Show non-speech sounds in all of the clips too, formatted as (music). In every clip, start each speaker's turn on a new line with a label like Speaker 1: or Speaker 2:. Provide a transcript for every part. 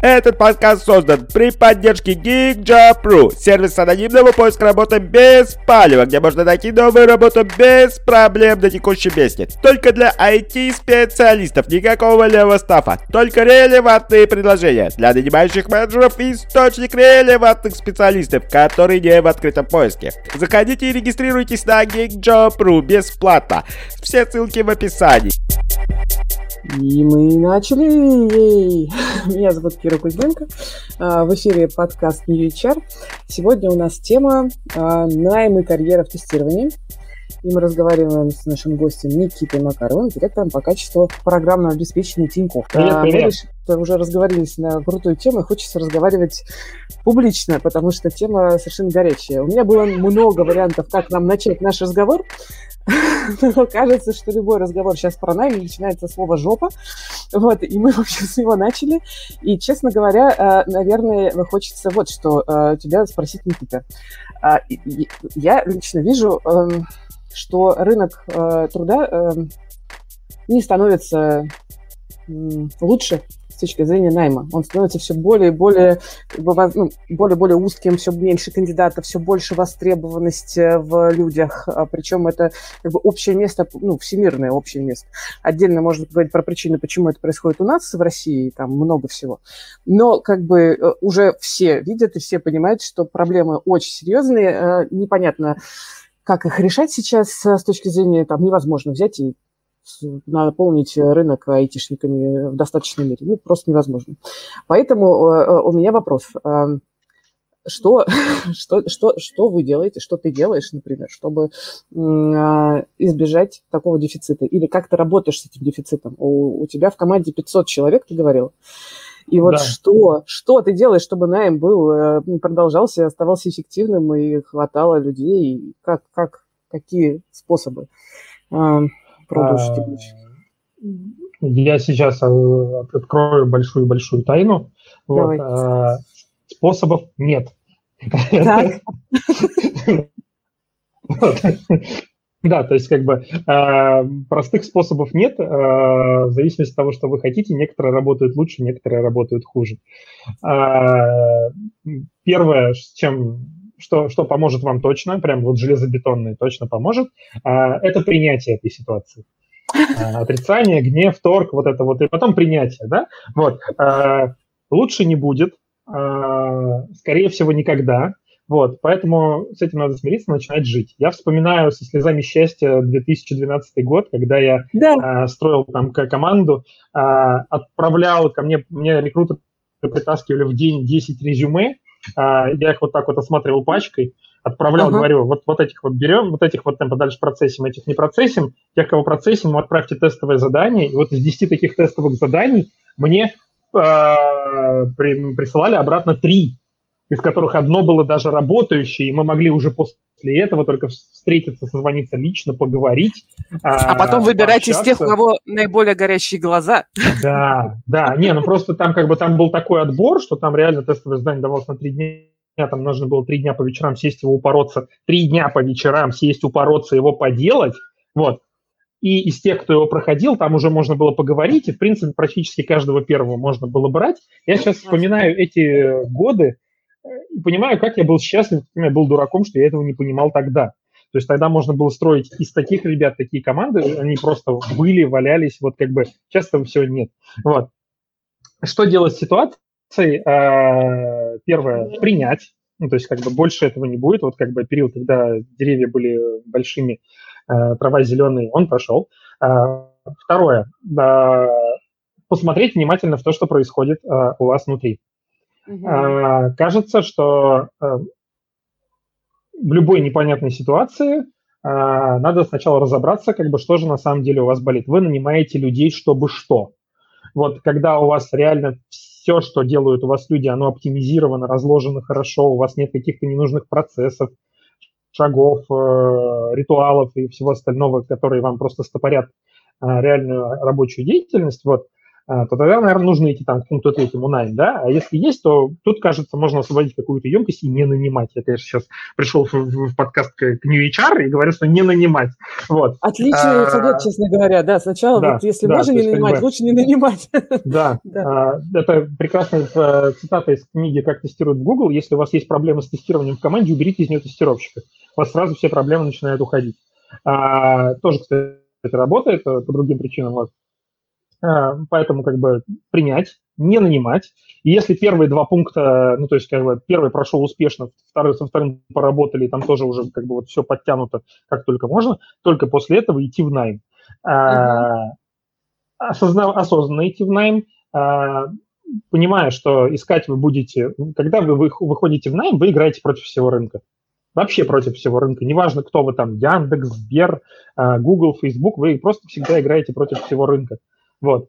Speaker 1: Этот подкаст создан при поддержке GeekJob.ru, сервис анонимного поиска работы без палева, где можно найти новую работу без проблем на текущем месте. Только для IT-специалистов, никакого левого стафа, только релевантные предложения для нанимающих менеджеров и источник релевантных специалистов, которые не в открытом поиске. Заходите и регистрируйтесь на GeekJob.ru бесплатно. Все ссылки в описании.
Speaker 2: И мы начали! (laughs) Меня зовут Кира Кузьменко. А, в эфире подкаст New HR. Сегодня у нас тема а, найм и карьера в тестировании. И мы разговариваем с нашим гостем Никитой Макаровым, директором по качеству программного обеспечения Тинькофф.
Speaker 3: Привет,
Speaker 2: а,
Speaker 3: привет.
Speaker 2: Мы уже разговорились на крутую тему, и хочется разговаривать публично, потому что тема совершенно горячая. У меня было много вариантов, как нам начать наш разговор, (laughs) но кажется, что любой разговор сейчас про найм начинается слово «жопа», вот, и мы, в общем, с него начали. И, честно говоря, э, наверное, хочется вот что э, тебя спросить, Никита. А, Я лично вижу, эм, что рынок э, труда эм, не становится лучше точки зрения найма. Он становится все более и более, как бы, ну, более более узким, все меньше кандидатов, все больше востребованности в людях. А Причем это как бы общее место, ну, всемирное общее место. Отдельно можно говорить про причины, почему это происходит у нас в России, там много всего. Но как бы э, уже все видят и все понимают, что проблемы очень серьезные. Э, Непонятно, как их решать сейчас э, с точки зрения, там, невозможно взять и наполнить рынок айтишниками в достаточной мере. Ну, просто невозможно. Поэтому э, э, у меня вопрос. Что, (laughs) что, что, что вы делаете, что ты делаешь, например, чтобы а, избежать такого дефицита? Или как ты работаешь с этим дефицитом? У, у тебя в команде 500 человек, ты говорил. И вот
Speaker 3: Да.
Speaker 2: что, что ты делаешь, чтобы найм был, э, продолжался, оставался эффективным и хватало людей? Как, как, какие способы э, тянуть?
Speaker 3: Я сейчас э, открою большую-большую тайну. Вот,
Speaker 2: Давай.
Speaker 3: а, Способов нет. Вот. Да, то есть как бы э, простых способов нет, э, в зависимости от того, что вы хотите. Некоторые работают лучше, некоторые работают хуже. А, Первое, с чем, что, что поможет вам точно, прям вот железобетонное точно поможет, а, это принятие этой ситуации. А, Отрицание, гнев, торг, вот это вот, и потом принятие, да? Вот. А, Лучше не будет, скорее всего, никогда. Вот, поэтому с этим надо смириться, начинать жить. Я вспоминаю со слезами счастья 2012 год, когда я
Speaker 2: Да,
Speaker 3: а, строил там команду, а, отправлял ко мне, мне рекрутеры притаскивали в день 10 резюме, я их вот так вот осматривал пачкой, отправлял,
Speaker 2: Ага.
Speaker 3: говорю, вот, вот этих вот берем, вот этих вот там подальше процессим, этих не процессим, тех, кого процессим, вы отправьте тестовое задание, и вот из 10 таких тестовых заданий мне а, при- присылали обратно три, из которых одно было даже работающее, и мы могли уже после этого только встретиться, созвониться лично, поговорить.
Speaker 2: а потом выбирать из тех, у
Speaker 3: пообщаться.
Speaker 2: кого наиболее горящие глаза.
Speaker 3: Да, да, не, ну просто там как бы там был такой отбор, что там реально тестовое задание давалось на три дня, там нужно было три дня по вечерам сесть его упороться, три дня по вечерам сесть упороться, его поделать, вот. И из тех, кто его проходил, там уже можно было поговорить, и, в принципе, практически каждого первого можно было брать. Я сейчас вспоминаю эти годы и понимаю, как я был счастлив, я был дураком, что я этого не понимал тогда. То есть тогда можно было строить из таких ребят такие команды, они просто были, валялись, вот как бы сейчас этого всего нет. Вот. Что делать с ситуацией? А, Первое, принять. Ну, то есть как бы больше этого не будет. Вот как бы период, когда деревья были большими, а, трава зеленая, он прошел. А, Второе, посмотреть внимательно в то, что происходит у вас внутри. А, Кажется, что а, в любой непонятной ситуации а, надо сначала разобраться, как бы, что же на самом деле у вас болит. Вы нанимаете людей, чтобы что. Вот когда у вас реально все, что делают у вас люди, оно оптимизировано, разложено хорошо, у вас нет каких-то ненужных процессов, шагов, э, ритуалов и всего остального, которые вам просто стопорят э, реальную рабочую деятельность, вот, а, то тогда, наверное, нужно идти там к пункту третьему найм, да, а если есть, то тут, кажется, можно освободить какую-то емкость и не нанимать. Я, конечно, сейчас пришел в, в подкаст к New HR и говорю, что не нанимать. Вот.
Speaker 2: Отличный а, совет, честно говоря, да, сначала да, вот если да, можно не нанимать, бы, лучше не нанимать. (laughs)
Speaker 3: Да, да. А, это прекрасная э, цитата из книги «Как тестируют Google». Если у вас есть проблемы с тестированием в команде, уберите из нее тестировщика. У вас сразу все проблемы начинают уходить. А, тоже, кстати, работает э, по другим причинам. Вот. А, поэтому как бы принять, не нанимать. И если первые два пункта, ну, то есть как бы первый прошел успешно, второй со вторым поработали, и там тоже уже как бы вот все подтянуто как только можно, только после этого идти в найм. Осозна- осознанно идти в найм, а, понимая, что искать вы будете, когда вы выходите в найм, вы играете против всего рынка. Вообще против всего рынка. Неважно, кто вы там, Яндекс, Сбер, Google, Facebook, вы просто всегда играете против всего рынка. Вот.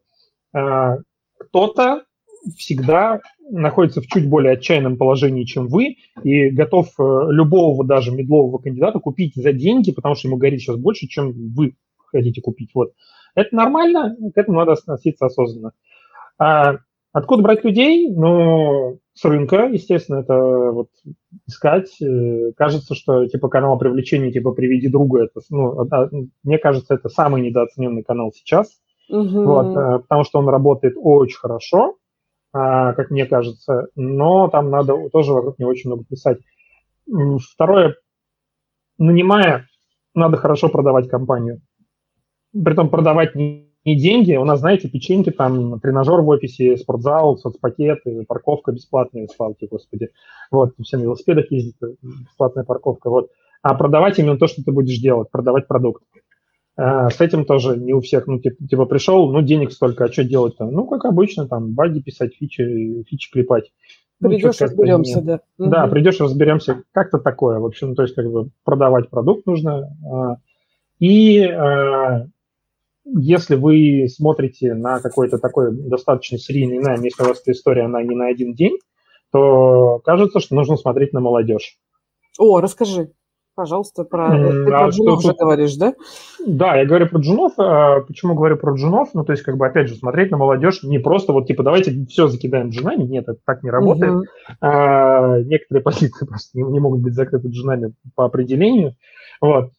Speaker 3: А, кто-то всегда находится в чуть более отчаянном положении, чем вы, и готов э, любого даже медлового кандидата купить за деньги, потому что ему горит сейчас больше, чем вы хотите купить. Вот. Это нормально, к этому надо относиться осознанно. А откуда брать людей? Ну, с рынка, естественно, это вот искать. Э, кажется, что типа канал привлечения, типа приведи друга, это, ну, мне кажется, это самый недооцененный канал сейчас. Угу. Вот, э, потому что он работает очень хорошо, а, как мне кажется, но там надо тоже вокруг него очень много писать. Второе, нанимая, надо хорошо продавать компанию. Притом продавать не, не деньги. У нас, знаете, печеньки, там, тренажер в офисе, спортзал, соцпакеты, парковка бесплатная, славьте, господи. Вот, все на велосипедах ездить, бесплатная парковка, вот. А продавать именно то, что ты будешь делать, продавать продукт. А, с этим тоже не у всех, ну, типа, типа пришел, ну, денег столько, а что делать-то? Ну, как обычно, там, баги писать, фичи, фичи клепать.
Speaker 2: Ну, придешь, разберемся, да.
Speaker 3: Да, угу. придешь, разберемся, как-то такое, в общем, то есть, как бы, продавать продукт нужно. А, и а, если вы смотрите на какой-то такой достаточно серийный найм, если у вас эта история, она не на один день, то кажется, что нужно смотреть на молодежь.
Speaker 2: О, расскажи. Пожалуйста, про, ты а про джунов уже говоришь, да?
Speaker 3: Да, я говорю про джунов. А почему говорю про джунов? Ну, то есть, как бы, опять же, смотреть на молодежь не просто вот, типа, давайте все закидаем джунами. Нет, это так не работает. Uh-huh. А, некоторые (laughs) позиции просто не, не могут быть закрыты джунами по определению. Вот.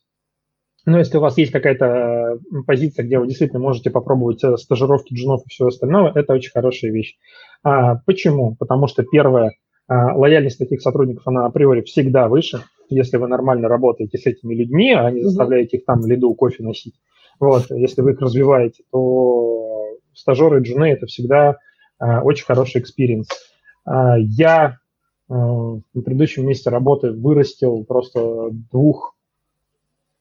Speaker 3: Но если у вас есть какая-то позиция, где вы действительно можете попробовать э, стажировки джунов и все остальное, это очень хорошая вещь. А, почему? Потому что первое, а, лояльность таких сотрудников, она априори всегда выше если вы нормально работаете с этими людьми, а не заставляете их там лиду кофе носить. Вот, если вы их развиваете, то стажеры и джуны – это всегда э, очень хороший experience. Э, я э, на предыдущем месте работы вырастил просто двух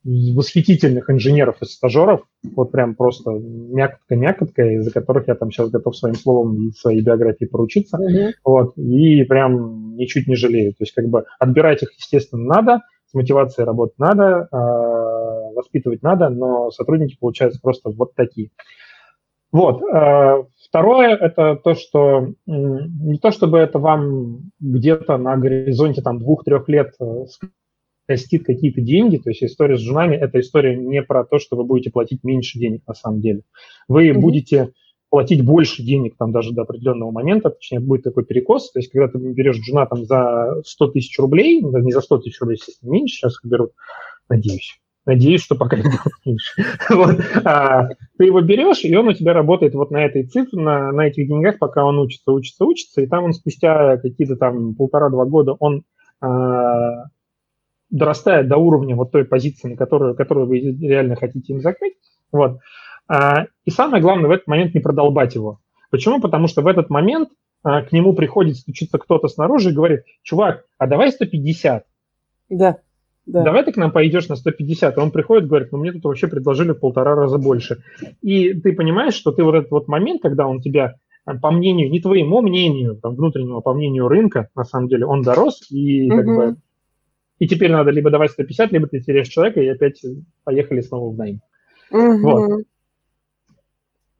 Speaker 3: восхитительных инженеров и стажеров, вот прям просто мякотка-мякотка, из-за которых я там сейчас готов своим словом и своей биографией поручиться, mm-hmm. вот, и прям ничуть не жалею. То есть как бы отбирать их, естественно, надо, с мотивацией работать надо, э, воспитывать надо, но сотрудники получаются просто вот такие. Вот. Э, второе – это то, что не то, чтобы это вам где-то на горизонте там двух-трех лет растит какие-то деньги, то есть история с женами – это история не про то, что вы будете платить меньше денег на самом деле. Вы mm-hmm. будете платить больше денег там даже до определенного момента, точнее, будет такой перекос, то есть когда ты берешь жена там за 100 тысяч рублей, не за 100 тысяч рублей, естественно, меньше сейчас их берут, надеюсь, надеюсь, что пока меньше. (laughs) вот. а, ты его берешь, и он у тебя работает вот на этой цифре, на, на этих деньгах, пока он учится, учится, учится, и там он спустя какие-то там полтора-два года, он а, дорастает до уровня вот той позиции, на которую, которую вы реально хотите им закрыть. Вот. А, и самое главное в этот момент не продолбать его. Почему? Потому что в этот момент а, к нему приходит стучиться кто-то снаружи и говорит, чувак, а давай 150.
Speaker 2: Да. Да.
Speaker 3: Давай ты к нам пойдешь на 150. И он приходит, говорит, ну мне тут вообще предложили в полтора раза больше. И ты понимаешь, что ты вот этот вот момент, когда он тебя, по мнению, не твоему мнению, там, внутреннего, по мнению рынка, на самом деле, он дорос, и угу. как бы и теперь надо либо давать 150, либо ты теряешь человека, и опять поехали снова в найм. Угу. Вот.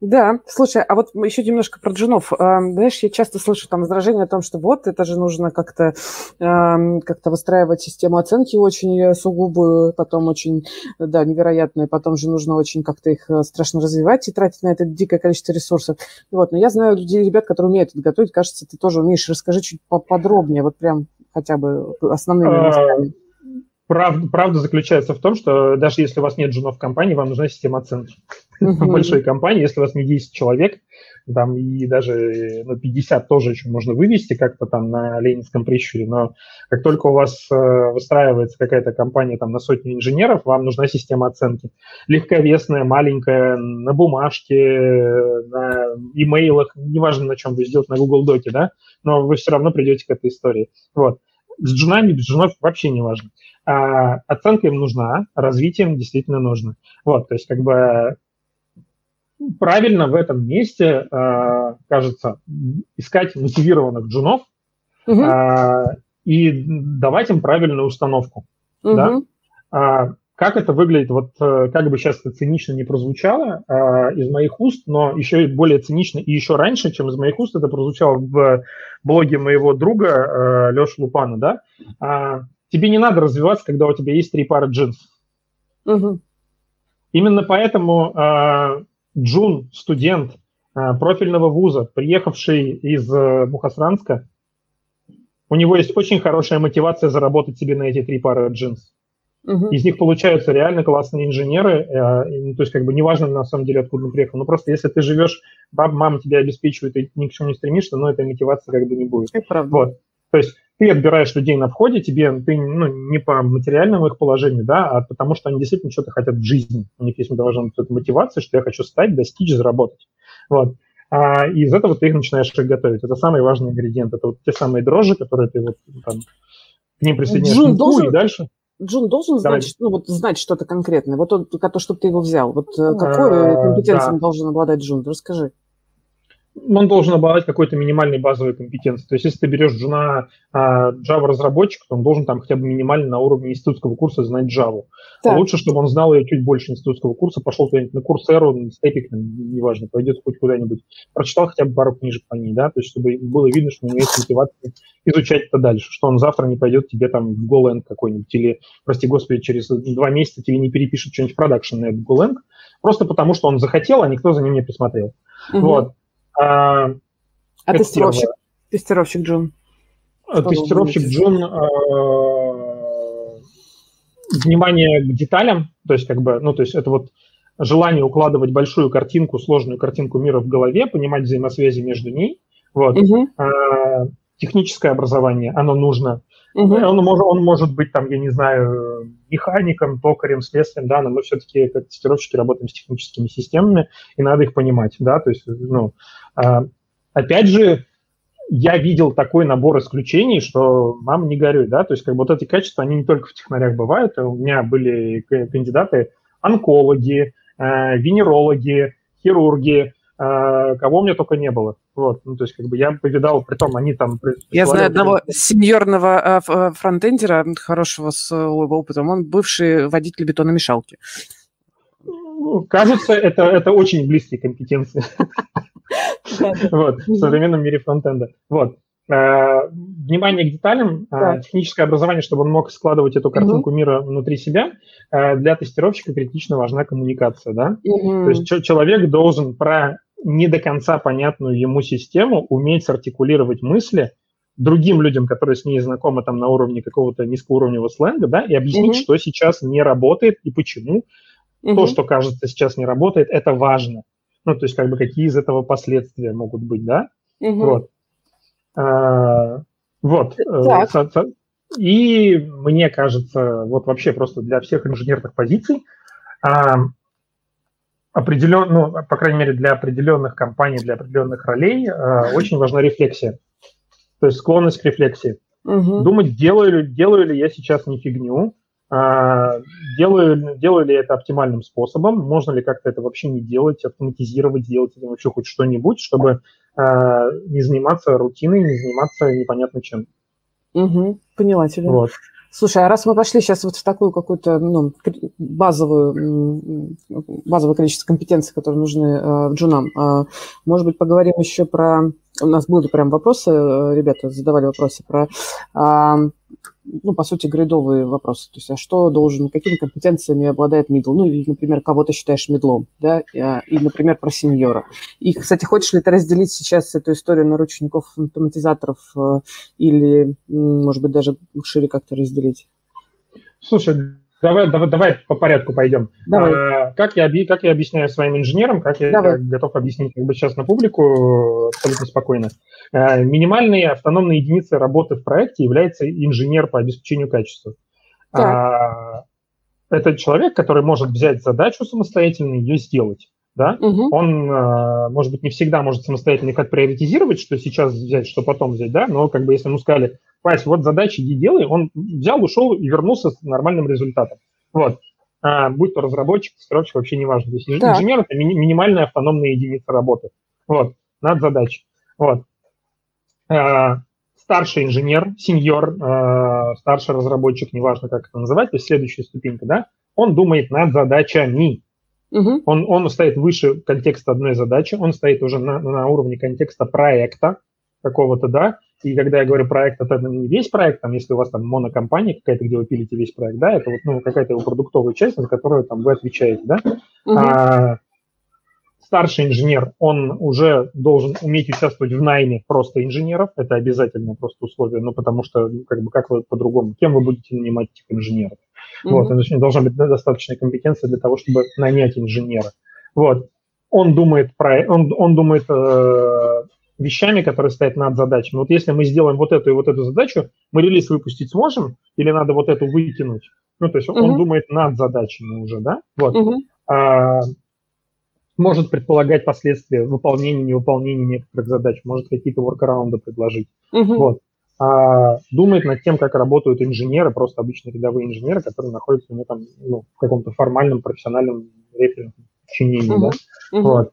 Speaker 2: Да, слушай, а вот еще немножко про джунов. Знаешь, я часто слышу там возражения о том, что вот это же нужно как-то как выстраивать систему оценки очень сугубую, потом очень, да, невероятную, потом же нужно очень как-то их э, страшно развивать и тратить на это дикое количество ресурсов. Вот, но я знаю людей, ребят, которые умеют это готовить, кажется, ты тоже умеешь. Расскажи чуть поподробнее, вот прям хотя бы основными а, местами.
Speaker 3: Правда, правда заключается в том, что даже если у вас нет джунов в компании, вам нужна система оценки. В большой компании, если у вас не 10 человек, там и даже ну, 50 тоже еще можно вывести как-то там на ленинском прищуре, но как только у вас э, выстраивается какая-то компания там на сотню инженеров, вам нужна система оценки. Легковесная, маленькая, на бумажке, на имейлах, неважно на чем вы сделаете, на Google Доке, да, но вы все равно придете к этой истории. Вот. С джунами, без джунов вообще не важно. А, оценка им нужна, развитие им действительно нужно. Вот, то есть как бы правильно в этом месте, а, кажется, искать мотивированных джунов угу. и давать им правильную установку. Угу. Да? А, как это выглядит, вот э, как бы сейчас это цинично не прозвучало а, из моих уст, но еще и более цинично и еще раньше, чем из моих уст, это прозвучало в блоге моего друга а, Леши Лупана, да, а, тебе не надо развиваться, когда у тебя есть три пары джинсов. Угу. Именно поэтому э, Джун, студент э, профильного вуза, приехавший из э, Мухасранска, у него есть очень хорошая мотивация заработать себе на эти три пары джинс. Угу. Из них получаются реально классные инженеры, э, и, то есть как бы неважно на самом деле, откуда он приехал, но просто если ты живешь, баб, мама тебя обеспечивает, и ни к чему не стремишься, но этой мотивации как бы не будет.
Speaker 2: Это правда.
Speaker 3: Вот. То есть ты отбираешь людей на входе, тебе ты ну, не по материальному их положению, да, а потому что они действительно что-то хотят в жизни. У них есть должна быть эта мотивация, что я хочу стать, достичь, заработать. Вот. А из этого ты их начинаешь готовить. Это самый важный ингредиент. Это вот те самые дрожжи, которые ты вот там, к ним присоединяешь Джун должен, и дальше.
Speaker 2: Джун должен знать, ну, вот, знать что-то конкретное. Вот то, то, чтобы ты его взял. Вот э, какой а, компетенцией да. должен обладать Джун? Расскажи
Speaker 3: он должен обладать какой-то минимальной базовой компетенцией. То есть, если ты берешь жена а, Java-разработчика, то он должен там хотя бы минимально на уровне институтского курса знать Java. Так. лучше, чтобы он знал ее чуть больше институтского курса, пошел куда-нибудь на курс Эру, на Степик, неважно, пойдет хоть куда-нибудь, прочитал хотя бы пару книжек по ней, да, то есть, чтобы было видно, что у него есть мотивация изучать это дальше, что он завтра не пойдет тебе там в GoLang какой-нибудь, или, прости господи, через два месяца тебе не перепишет что-нибудь в продакшн на этот GoLang, просто потому что он захотел, а никто за ним не присмотрел. Угу. Вот.
Speaker 2: А, а тестировщик? Первое. Тестировщик Джун.
Speaker 3: А, тестировщик Джун а, внимание к деталям, то есть как бы, ну то есть это вот желание укладывать большую картинку, сложную картинку мира в голове, понимать взаимосвязи между ней. Вот. Угу. Техническое образование, оно нужно. Угу. Он, может, он может быть там, я не знаю, механиком, токарем, следствием, да, но мы все-таки как тестировщики работаем с техническими системами, и надо их понимать, да, то есть, ну, а, опять же, я видел такой набор исключений, что мам не горюй, да, то есть как бы вот эти качества, они не только в технарях бывают, у меня были кандидаты онкологи, э, венерологи, хирурги, э, кого у меня только не было. Вот, ну, то есть, как бы я повидал, при том они там...
Speaker 2: Я знаю одного сеньорного э, фронтендера, хорошего с опытом, он бывший водитель бетономешалки.
Speaker 3: Ну, кажется, это, это очень близкие компетенции. Вот, в современном мире фронтенда. Вот. Э, внимание к деталям, э, техническое образование, чтобы он мог складывать эту картинку мира внутри себя. Э, для тестировщика критично важна коммуникация, да? То есть человек должен про не до конца понятную ему систему уметь сартикулировать мысли другим людям, которые с ней знакомы там на уровне какого-то низкоуровневого сленга, да, и объяснить, что сейчас не работает и почему. То, что кажется сейчас не работает, это важно. Ну, то есть, как бы, какие из этого последствия могут быть, да? Угу. Вот. А, вот. Э, так. И мне кажется, вот вообще просто для всех инженерных позиций а, определен, ну, по крайней мере, для определенных компаний, для определенных ролей а, очень важна рефлексия. То есть склонность к рефлексии. Угу. Думать, делаю, делаю ли я сейчас не фигню, а, делаю, делаю ли это оптимальным способом? Можно ли как-то это вообще не делать, автоматизировать, сделать это вообще хоть что-нибудь, чтобы а, не заниматься рутиной, не заниматься непонятно чем?
Speaker 2: Угу, поняла тебя.
Speaker 3: Вот.
Speaker 2: Слушай, а раз мы пошли сейчас вот в такую какую-то ну, базовую, базовое количество компетенций, которые нужны э, джунам, э, может быть, поговорим еще про... У нас были прям вопросы, э, ребята задавали вопросы про э, ну, по сути, грейдовые вопросы. То есть, а что должен, какими компетенциями обладает мидл? Ну, или, например, кого ты считаешь мидлом, да, а, и, например, про сеньора. И, кстати, хочешь ли ты разделить сейчас эту историю на ручников автоматизаторов э, или, может быть, даже шире как-то разделить?
Speaker 3: Слушай, Давай, давай, давай по порядку пойдем. Давай. А, как, я, как я объясняю своим инженерам, как я давай. готов объяснить как бы сейчас на публику абсолютно спокойно. А, минимальные автономные единицы работы в проекте является инженер по обеспечению качества. А, это человек, который может взять задачу самостоятельно и ее сделать. Да? Угу. Он, а, может быть, не всегда может самостоятельно как приоритизировать, что сейчас взять, что потом взять, да, но как бы если ему сказали, Вась, вот задачи иди делай, он взял, ушел и вернулся с нормальным результатом. Вот. А, будь то разработчик, тестировщик, вообще не важно. То есть да. инженер – это ми- минимальная автономная единица работы. Вот, над задачей. Вот. А, старший инженер, сеньор, а, старший разработчик, неважно, как это называть, то есть следующая ступенька, да, он думает над задачами. Угу. Он, он стоит выше контекста одной задачи, он стоит уже на, на уровне контекста проекта какого-то, да, и когда я говорю проект, это не весь проект, там, если у вас там монокомпания какая-то, где вы пилите весь проект, да, это вот, ну, какая-то его продуктовая часть, за которую там вы отвечаете, да. Угу. А, старший инженер, он уже должен уметь участвовать в найме просто инженеров, это обязательное просто условие, ну, потому что, ну, как бы, как вы по-другому, кем вы будете нанимать этих инженеров? Угу. Вот, значит, должна быть достаточная компетенция для того, чтобы нанять инженера. Вот, он думает про, он, он думает э, вещами, которые стоят над задачами. Вот если мы сделаем вот эту и вот эту задачу, мы релиз выпустить сможем или надо вот эту выкинуть? Ну, то есть uh-huh. он думает над задачами уже, да? Вот. Uh-huh. А, может предполагать последствия выполнения, невыполнения некоторых задач, может какие-то воркараунды предложить. Uh-huh. Вот. А, думает над тем, как работают инженеры, просто обычные рядовые инженеры, которые находятся у него там ну, в каком-то формальном, профессиональном референсном подчинении, uh-huh. да? Uh-huh. Вот.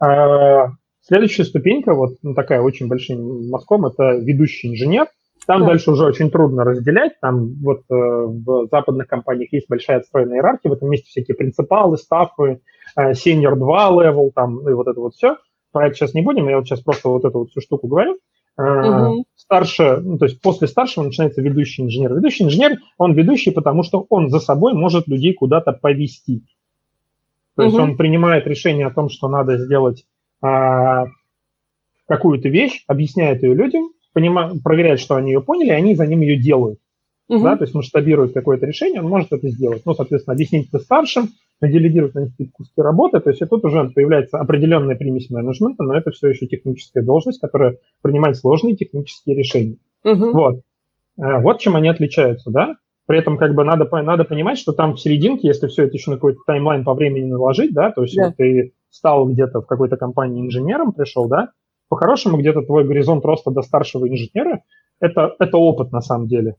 Speaker 3: А, Следующая ступенька, вот ну, такая очень большим мазком, это ведущий инженер. Там да. дальше уже очень трудно разделять. Там вот э, в западных компаниях есть большая отстроенная иерархия, в этом месте всякие принципалы, стафы, э, senior 2 level, там, ну, и вот это вот все. Про это сейчас не будем, я вот сейчас просто вот эту вот всю штуку говорю. Э, угу. Старше, ну, то есть после старшего начинается ведущий инженер. Ведущий инженер, он ведущий, потому что он за собой может людей куда-то повести. То угу. есть он принимает решение о том, что надо сделать а, какую-то вещь, объясняет ее людям, понимает, проверяет, что они ее поняли, и они за ним ее делают. Угу. Да, то есть масштабирует какое-то решение, он может это сделать. Ну, соответственно, объяснить это старшим, делегировать на них куски работы. То есть и тут уже появляется определенная примесь менеджмента, но это все еще техническая должность, которая принимает сложные технические решения. Угу. Вот. А, вот чем они отличаются, да. При этом как бы надо, надо понимать, что там в серединке, если все это еще на какой-то таймлайн по времени наложить, да, то есть да. вот ты стал где-то в какой-то компании инженером, пришел, да, по-хорошему где-то твой горизонт роста до старшего инженера это, это опыт на самом деле.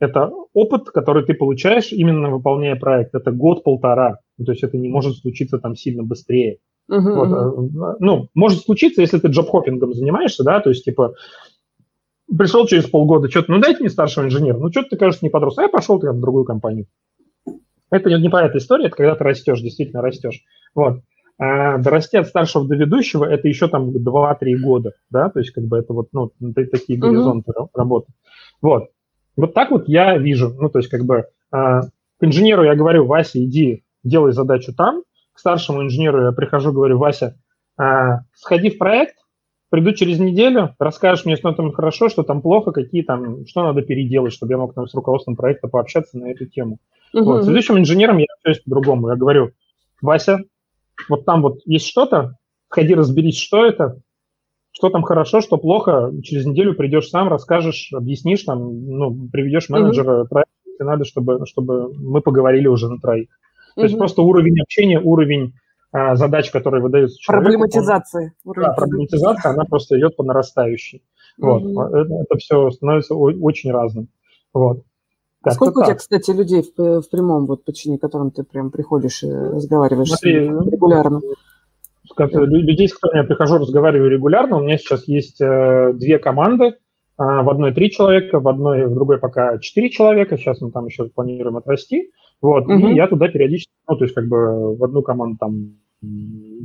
Speaker 3: Это опыт, который ты получаешь именно выполняя проект. Это год-полтора. то есть это не может случиться там сильно быстрее. Uh-huh, вот, uh-huh. Ну, может случиться, если ты джоб-хоппингом занимаешься, да, то есть, типа, пришел через полгода, что-то, ну, дайте мне старшего инженера, ну, что-то ты, кажется, не подрос, а я пошел ты в другую компанию. Это не про эту историю, это когда ты растешь, действительно растешь. Вот. А дорасти от старшего до ведущего это еще там 2-3 года, да, то есть как бы это вот, ну, такие горизонты uh-huh. работы. Вот. Вот так вот я вижу, ну, то есть как бы а, к инженеру я говорю, Вася, иди, делай задачу там, к старшему инженеру я прихожу, говорю, Вася, а, сходи в проект, приду через неделю, расскажешь мне, что там хорошо, что там плохо, какие там, что надо переделать, чтобы я мог там с руководством проекта пообщаться на эту тему. Uh-huh. Вот. Следующим инженером я все по-другому. Я говорю, Вася, вот там вот есть что-то, сходи разберись, что это, что там хорошо, что плохо, через неделю придешь сам, расскажешь, объяснишь, там, ну, приведешь менеджера mm-hmm. проекта, если надо, чтобы, чтобы мы поговорили уже на троих. Mm-hmm. То есть просто уровень общения, уровень а, задач, которые выдаются
Speaker 2: человеку. Проблематизации.
Speaker 3: Он, да, проблематизация, она просто идет по нарастающей. Mm-hmm. Вот. Это, это все становится очень разным. Вот.
Speaker 2: Как Сколько у тебя, кстати, людей в, в прямом вот подчинении, которым ты прям приходишь и разговариваешь Смотри, регулярно?
Speaker 3: Как, людей, с которыми я прихожу, разговариваю регулярно. У меня сейчас есть э, две команды. А, в одной три человека, в одной, в другой пока четыре человека. Сейчас мы там еще планируем отрасти. Вот, угу. и я туда периодически, ну, то есть как бы в одну команду там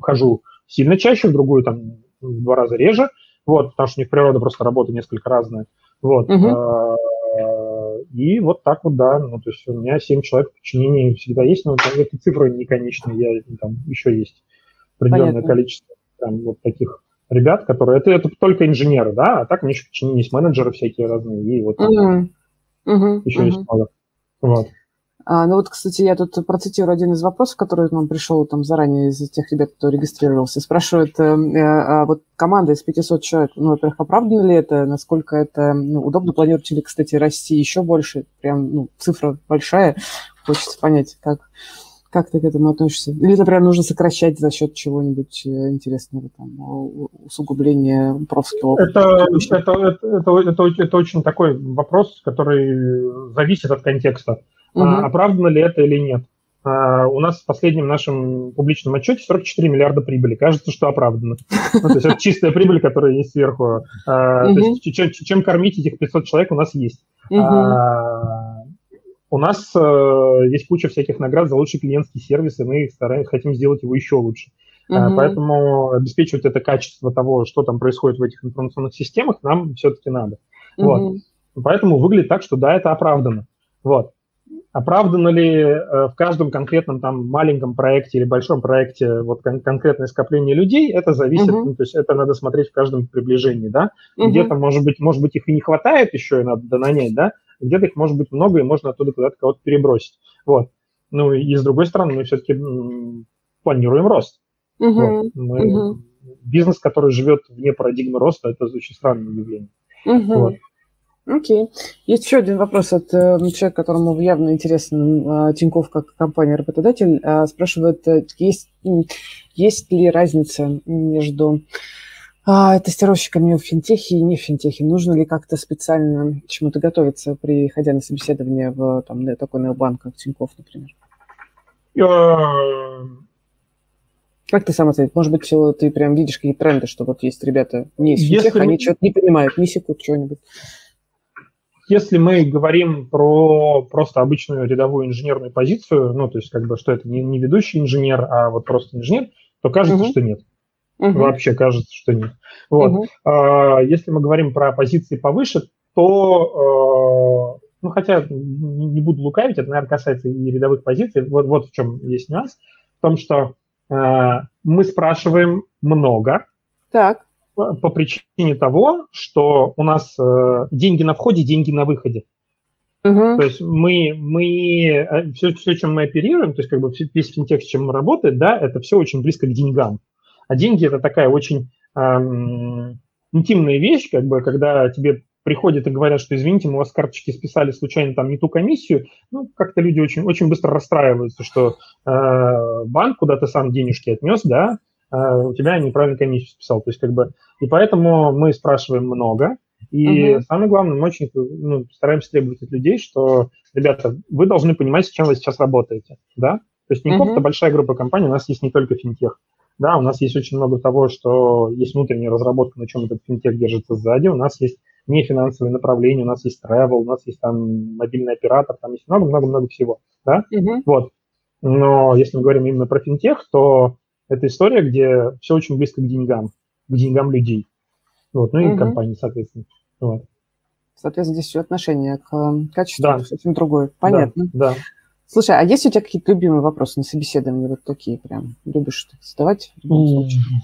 Speaker 3: хожу сильно чаще, в другую там в два раза реже, вот, потому что у них природа просто работы несколько разная. Вот. Угу. И вот так вот, да, ну, то есть у меня 7 человек в подчинении всегда есть, но там эти цифры не конечные, я, там еще есть определенное Понятно. количество там, вот таких ребят, которые, это, это только инженеры, да, а так меня еще есть менеджеры всякие разные, и вот угу. Угу. еще угу. есть много. Вот.
Speaker 2: А, ну вот, кстати, я тут процитирую один из вопросов, который нам пришел там заранее из тех ребят, кто регистрировался. Спрашивает, э, э, а вот команда из 500 человек, ну, во-первых, оправдано ли это, насколько это ну, удобно, планируете ли, кстати, расти еще больше? Прям, ну, цифра большая, хочется понять, как, как ты к этому относишься? Или, например, нужно сокращать за счет чего-нибудь э, интересного, там, усугубления профского
Speaker 3: это, это, это, это, это, это очень такой вопрос, который зависит от контекста. Угу. А, оправдано ли это или нет? А, у нас в последнем нашем публичном отчете 44 миллиарда прибыли. Кажется, что оправдано. Ну, то есть это чистая прибыль, которая есть сверху. А, угу. То есть чем, чем кормить этих 500 человек у нас есть. Угу. А, у нас э, есть куча всяких наград за лучший клиентский сервис, и мы стараемся, хотим сделать его еще лучше. Uh-huh. Поэтому обеспечивать это качество того, что там происходит в этих информационных системах, нам все-таки надо. Uh-huh. Вот. Поэтому выглядит так, что да, это оправдано. Вот. Оправдано ли э, в каждом конкретном там маленьком проекте или большом проекте вот кон- конкретное скопление людей, это зависит, uh-huh. ну, то есть это надо смотреть в каждом приближении, да. Uh-huh. Где-то, может быть, может быть, их и не хватает еще, и надо донанять, да, где-то их может быть много, и можно оттуда куда-то кого-то перебросить. Вот. Ну и с другой стороны, мы все-таки планируем рост. Uh-huh. Вот. Мы, uh-huh. Бизнес, который живет вне парадигмы роста, это очень странное явление. Uh-huh. Вот.
Speaker 2: Окей. Есть еще один вопрос от э, человека, которому явно интересен э, Тинькофф как компания-работодатель. Э, спрашивает, есть, есть ли разница между э, тестировщиками в финтехе и не в финтехе? Нужно ли как-то специально чему-то готовиться, приходя на собеседование в там, такой необанк, как Тинькофф, например? Э, как ты сам ответишь? Может быть, ты прям видишь какие тренды, что вот есть ребята не из финтеха, Если... они что-то не понимают, не секут что-нибудь.
Speaker 3: Если мы говорим про просто обычную рядовую инженерную позицию, ну, то есть как бы, что это не, не ведущий инженер, а вот просто инженер, то кажется, uh-huh. что нет. Uh-huh. Вообще кажется, что нет. Вот. Uh-huh. А, если мы говорим про позиции повыше, то, э, ну, хотя не буду лукавить, это, наверное, касается и рядовых позиций. Вот, вот в чем есть нюанс. В том, что э, мы спрашиваем много.
Speaker 2: Так
Speaker 3: по причине того, что у нас э, деньги на входе, деньги на выходе. Uh-huh. То есть мы, мы все, все, чем мы оперируем, то есть как бы весь финтех, с чем мы работаем, да, это все очень близко к деньгам. А деньги это такая очень эм, интимная вещь, как бы, когда тебе приходят и говорят, что извините, мы у вас карточки списали случайно там не ту комиссию, ну, как-то люди очень, очень быстро расстраиваются, что э, банк, куда ты сам денежки отнес, да, а, у тебя неправильно комиссию списал. То есть как бы, и поэтому мы спрашиваем много, и uh самое главное, мы очень ну, стараемся требовать от людей, что, ребята, вы должны понимать, с чем вы сейчас работаете, да? То есть Тинькофф uh это большая группа компаний, у нас есть не только финтех, да, у нас есть очень много того, что есть внутренняя разработка, на чем этот финтех держится сзади, у нас есть не финансовые направления, у нас есть travel, у нас есть там мобильный оператор, там есть много-много-много всего, да, uh вот. Но если мы говорим именно про финтех, то это история, где все очень близко к деньгам, к деньгам людей. Вот, ну и угу. компании, соответственно. Вот.
Speaker 2: Соответственно, здесь все отношение к э, качеству да. совсем другое. Понятно.
Speaker 3: Да, да.
Speaker 2: Слушай, а есть у тебя какие-то любимые вопросы на собеседовании, вот такие прям, любишь задавать?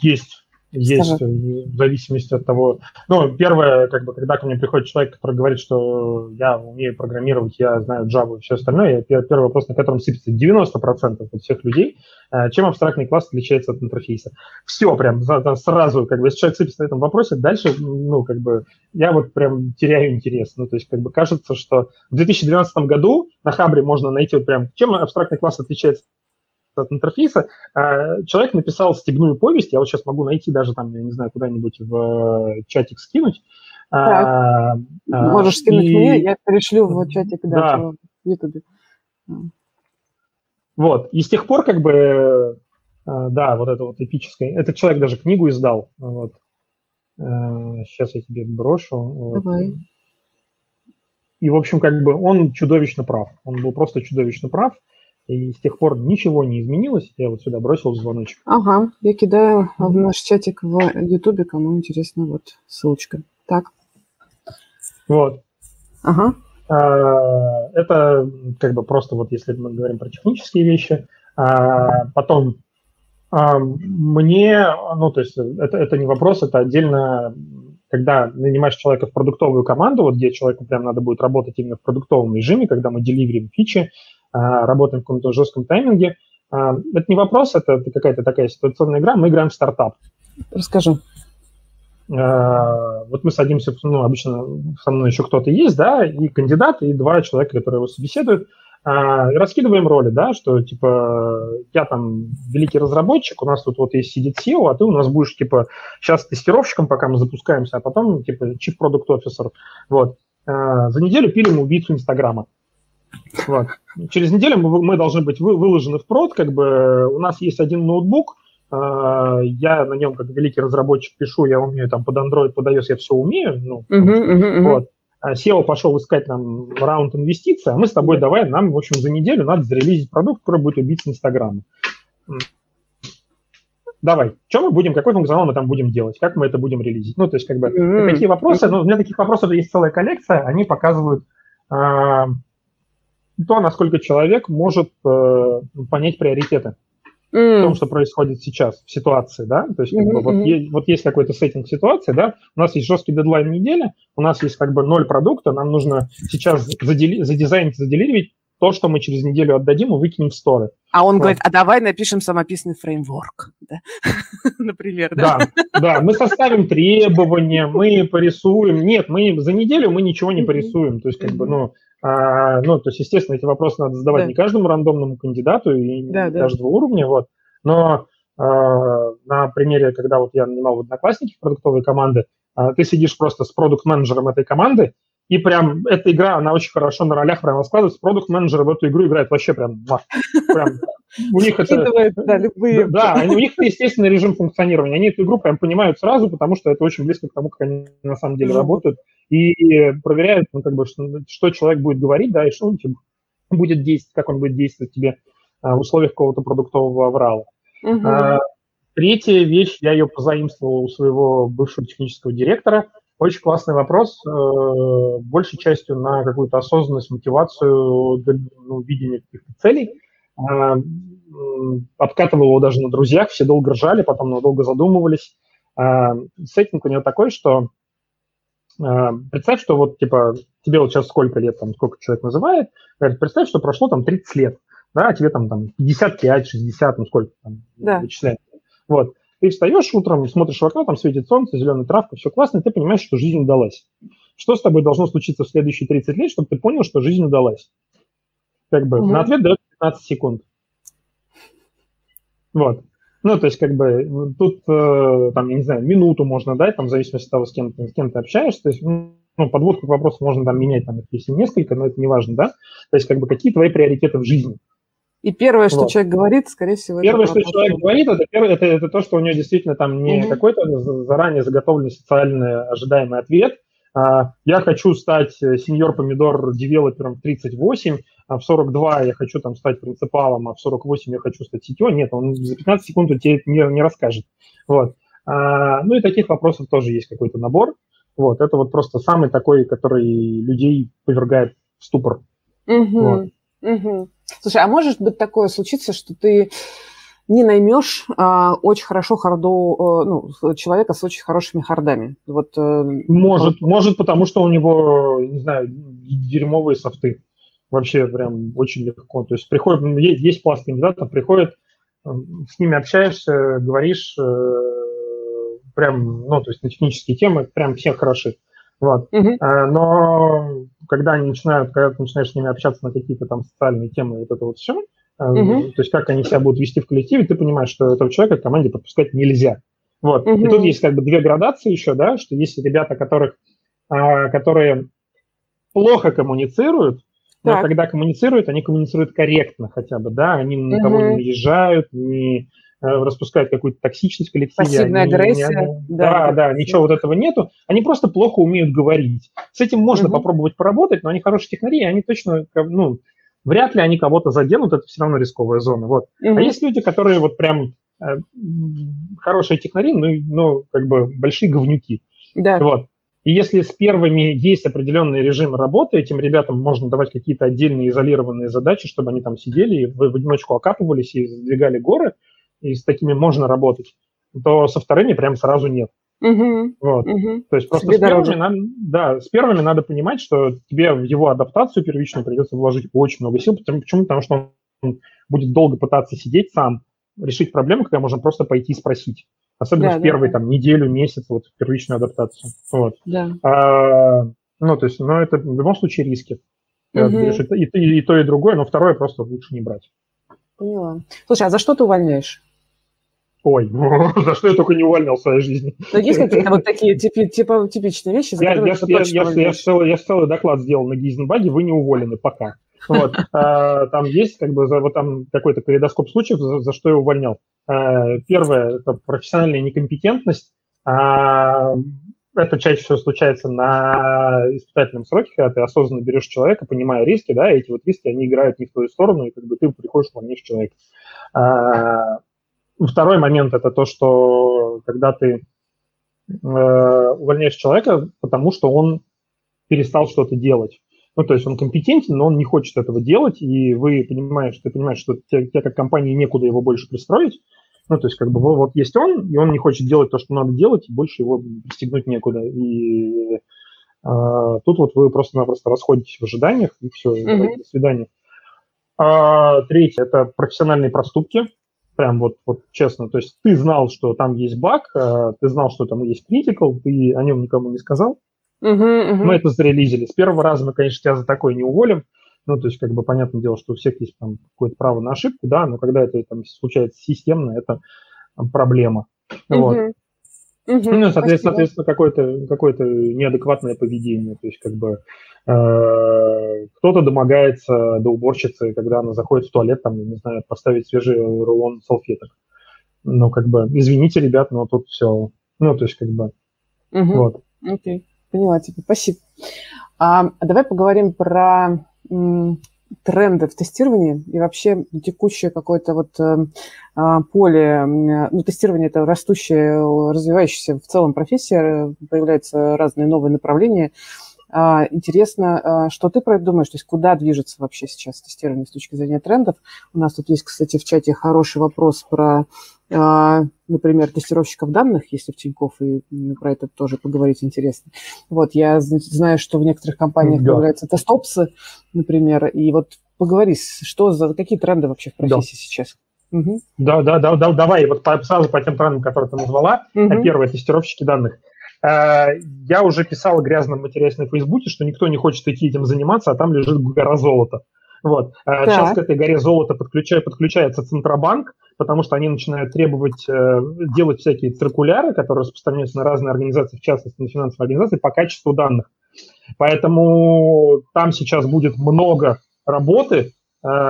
Speaker 3: Есть. Есть, Скажи. в зависимости от того... Ну, первое, как бы, когда ко мне приходит человек, который говорит, что я умею программировать, я знаю Java и все остальное, я, первый вопрос, на котором сыпется 90% от всех людей, э, чем абстрактный класс отличается от интерфейса. Все прям сразу, как бы, если человек сыпется на этом вопросе, дальше, ну, как бы, я вот прям теряю интерес. Ну, то есть, как бы, кажется, что в 2012 году на Хабре можно найти вот прям, чем абстрактный класс отличается от интерфейса. А, человек написал стебную повесть, я вот сейчас могу найти даже там, я не знаю, куда-нибудь в э, чатик скинуть.
Speaker 2: А, так. Можешь скинуть и... мне, я пришлю в чатик, да, да. в YouTube.
Speaker 3: Вот, и с тех пор как бы, да, вот это вот эпическое, этот человек даже книгу издал, вот, Сейчас я тебе брошу.
Speaker 2: Давай.
Speaker 3: И, в общем, как бы он чудовищно прав. Он был просто чудовищно прав. И с тех пор ничего не изменилось. Я вот сюда бросил звоночек.
Speaker 2: Ага, я кидаю в наш чатик в Ютубе, кому интересно, вот ссылочка. Так.
Speaker 3: Вот.
Speaker 2: Ага.
Speaker 3: А, это как бы просто вот если мы говорим про технические вещи. А, потом а, мне, ну то есть это, это не вопрос, это отдельно когда нанимаешь человека в продуктовую команду, вот где человеку прям надо будет работать именно в продуктовом режиме, когда мы деливерим фичи, работаем в каком-то жестком тайминге. А, это не вопрос, это какая-то такая ситуационная игра. Мы играем в стартап.
Speaker 2: Расскажи.
Speaker 3: А, вот мы садимся, ну, обычно со мной еще кто-то есть, да, и кандидат, и два человека, которые его собеседуют, раскидываем роли, да, что, типа, я там великий разработчик, у нас тут вот есть сидит SEO, а ты у нас будешь, типа, сейчас тестировщиком, пока мы запускаемся, а потом, типа, Chief Product Officer, вот. За неделю пилим убийцу Инстаграма. Вот. Через неделю мы, мы должны быть вы, выложены в прод, как бы у нас есть один ноутбук, э, я на нем как великий разработчик пишу, я умею там под Android, под iOS, я все умею, ну, uh-huh, uh-huh, вот. А SEO пошел искать нам раунд инвестиций, а мы с тобой давай, нам, в общем, за неделю надо зарелизить продукт, который будет убить Инстаграма. Давай, что мы будем, какой функционал мы там будем делать, как мы это будем релизить? Ну, то есть, как бы, mm-hmm. такие вопросы, ну, у меня таких вопросов есть целая коллекция, они показывают, э, то, насколько человек может э, понять приоритеты mm. в том, что происходит сейчас в ситуации, да, то есть как mm-hmm. бы, вот, есть, вот есть какой-то сеттинг ситуации, да, у нас есть жесткий дедлайн недели, у нас есть как бы ноль продукта, нам нужно сейчас задели, задизайнить, заделировать то, что мы через неделю отдадим и выкинем в сторы.
Speaker 2: А он вот. говорит, а давай напишем самописный фреймворк, да? (laughs) например, да?
Speaker 3: Да, да, мы составим требования, мы порисуем. Нет, мы за неделю мы ничего не порисуем. То есть, как бы, ну, а, ну, то есть, естественно, эти вопросы надо задавать да. не каждому рандомному кандидату и да, не да. каждого уровня, вот. Но а, на примере, когда вот я нанимал в Одноклассники продуктовые команды, а, ты сидишь просто с продукт-менеджером этой команды, и прям эта игра, она очень хорошо на ролях прям раскладывается. Продукт-менеджер в эту игру играет вообще прям, прям у них это... Да, любые... да, у них это естественный режим функционирования. Они эту игру прям понимают сразу, потому что это очень близко к тому, как они на самом деле работают и проверяют, ну, как бы, что, что человек будет говорить, да, и что он тебе будет действовать, как он будет действовать тебе а, в условиях какого-то продуктового аврала. Угу. А, третья вещь, я ее позаимствовал у своего бывшего технического директора. Очень классный вопрос, э, большей частью на какую-то осознанность, мотивацию, ну, видение каких-то целей. Э, обкатывал его даже на друзьях, все долго ржали, потом долго задумывались. Э, сеттинг у него такой, что представь, что вот, типа, тебе вот сейчас сколько лет, там, сколько человек называет, говорит, представь, что прошло там 30 лет, да, а тебе там, там 55, 60, ну сколько там да. вычисляется. Вот. Ты встаешь утром, смотришь в окно, там светит солнце, зеленая травка, все классно, и ты понимаешь, что жизнь удалась. Что с тобой должно случиться в следующие 30 лет, чтобы ты понял, что жизнь удалась? Как бы угу. на ответ дает 15 секунд. Вот. Ну, то есть, как бы, тут, э, там, я не знаю, минуту можно дать, там, в зависимости от того, с кем, с кем ты общаешься. То есть, ну, подводку к вопросу можно там менять, там, если несколько, но это не важно, да? То есть, как бы, какие твои приоритеты в жизни?
Speaker 2: И первое, что вот. человек говорит, скорее всего...
Speaker 3: Первое, что человек говорит, это, это, это то, что у него действительно там не угу. какой-то заранее заготовленный социальный ожидаемый ответ, я хочу стать э, сеньор-помидор девелопером в 38, а в 42 я хочу там стать принципалом, а в 48 я хочу стать сетью. Нет, он за 15 секунд тебе не, не расскажет. Вот. А, ну и таких вопросов тоже есть какой-то набор. Вот, это вот просто самый такой, который людей повергает в ступор.
Speaker 2: Угу, вот. угу. Слушай, а может быть такое случиться, что ты не наймешь а, очень хорошо харду, а, ну, человека с очень хорошими хардами. Вот, а,
Speaker 3: может, вот. может, потому что у него, не знаю, дерьмовые софты. Вообще прям очень легко. То есть приходит, есть, есть пласт кандидатов, приходит, с ними общаешься, говоришь, э, прям, ну, то есть на технические темы прям все хороши. Вот. Uh-huh. Но когда они начинают, когда ты начинаешь с ними общаться на какие-то там социальные темы, вот это вот все, Uh-huh. То есть как они себя будут вести в коллективе, ты понимаешь, что этого человека к команде подпускать нельзя. Вот. Uh-huh. И тут есть как бы две градации еще, да, что есть ребята, которых, а, которые плохо коммуницируют, но так. когда коммуницируют, они коммуницируют корректно хотя бы, да, они на кого не наезжают, не, распускают какую-то токсичность в коллективе.
Speaker 2: Пассивная
Speaker 3: они,
Speaker 2: агрессия.
Speaker 3: Они, да, да, да, ничего вот этого нету. Они просто плохо умеют говорить. С этим можно угу. попробовать поработать, но они хорошие технари, они точно, ну, вряд ли они кого-то заденут, это все равно рисковая зона. Вот. Угу. А есть люди, которые вот прям э, хорошие технари, но, но как бы большие говнюки. Да. Вот. И если с первыми есть определенный режим работы, этим ребятам можно давать какие-то отдельные изолированные задачи, чтобы они там сидели и в, в одиночку окапывались и сдвигали горы, и с такими можно работать, то со вторыми прям сразу нет. Угу, вот. угу. То есть просто с первыми, надо, да, с первыми надо понимать, что тебе в его адаптацию первичную придется вложить очень много сил. Почему? Потому что он будет долго пытаться сидеть сам, решить проблему, когда можно просто пойти и спросить. Особенно да, в первый да. там неделю, месяц, вот в первичную адаптацию. Вот. Да. А, ну, то есть, ну, это в любом случае риски. Угу. И, и, и то, и другое, но второе просто лучше не брать.
Speaker 2: Поняла. Слушай, а за что ты увольняешь?
Speaker 3: Ой, (laughs) за что я только не увольнял в своей жизни.
Speaker 2: Но есть какие-то (laughs) вот такие типи, типа, типичные вещи, за
Speaker 3: я, я, я, я, я, целый, я целый доклад сделал на Гизенбаге, вы не уволены пока. Вот. А, там есть как бы за, вот там какой-то калейдоскоп случаев, за, за что я увольнял. А, первое – это профессиональная некомпетентность. А, это чаще всего случается на испытательном сроке, когда ты осознанно берешь человека, понимая риски, да, и эти вот риски, они играют не в твою сторону, и как бы ты приходишь, увольняешь человека. А, Второй момент – это то, что когда ты э, увольняешь человека, потому что он перестал что-то делать. Ну, то есть он компетентен, но он не хочет этого делать, и вы понимаете, ты понимаешь, что тебе, тебе как компании некуда его больше пристроить. Ну, то есть как бы вот есть он, и он не хочет делать то, что надо делать, и больше его пристегнуть некуда. И э, тут вот вы просто-напросто расходитесь в ожиданиях, и все, mm-hmm. до свидания. А, третье – это профессиональные проступки. Прям вот, вот честно. То есть ты знал, что там есть баг, э, ты знал, что там есть критикал, ты о нем никому не сказал. Uh-huh, uh-huh. Мы это зарелизили. С первого раза мы, конечно, тебя за такое не уволим. Ну, то есть, как бы, понятное дело, что у всех есть там какое-то право на ошибку, да, но когда это там случается системно, это проблема. Uh-huh. Вот. Угу, ну, соответственно, соответственно какое-то какое неадекватное поведение. То есть, как бы э, кто-то домогается до уборщицы, когда она заходит в туалет, там, не знаю, поставить свежий рулон салфеток. Ну, как бы, извините, ребят, но тут все. Ну, то есть, как бы,
Speaker 2: угу. вот. Окей, поняла тебя, спасибо. А, давай поговорим про тренды в тестировании и вообще текущее какое-то вот э, а, поле, ну, тестирование это растущая, развивающаяся в целом профессия, появляются разные новые направления. А, интересно, а, что ты про это думаешь, то есть куда движется вообще сейчас тестирование с точки зрения трендов? У нас тут есть, кстати, в чате хороший вопрос про а, например, тестировщиков данных, если в Тинькофф, и про это тоже поговорить интересно. Вот, я знаю, что в некоторых компаниях да. появляются тестопсы, например, и вот поговори, что за, какие тренды вообще в профессии да. сейчас?
Speaker 3: Угу. Да, да, да, да, давай, вот по, сразу по тем трендам, которые ты назвала. Угу. Первое, тестировщики данных. Э, я уже писал грязном материале на Фейсбуке, что никто не хочет идти этим заниматься, а там лежит гора золота. Вот. Так. Сейчас к этой горе золота подключая, подключается Центробанк, потому что они начинают требовать э, делать всякие циркуляры, которые распространяются на разные организации, в частности на финансовые организации, по качеству данных. Поэтому там сейчас будет много работы, э,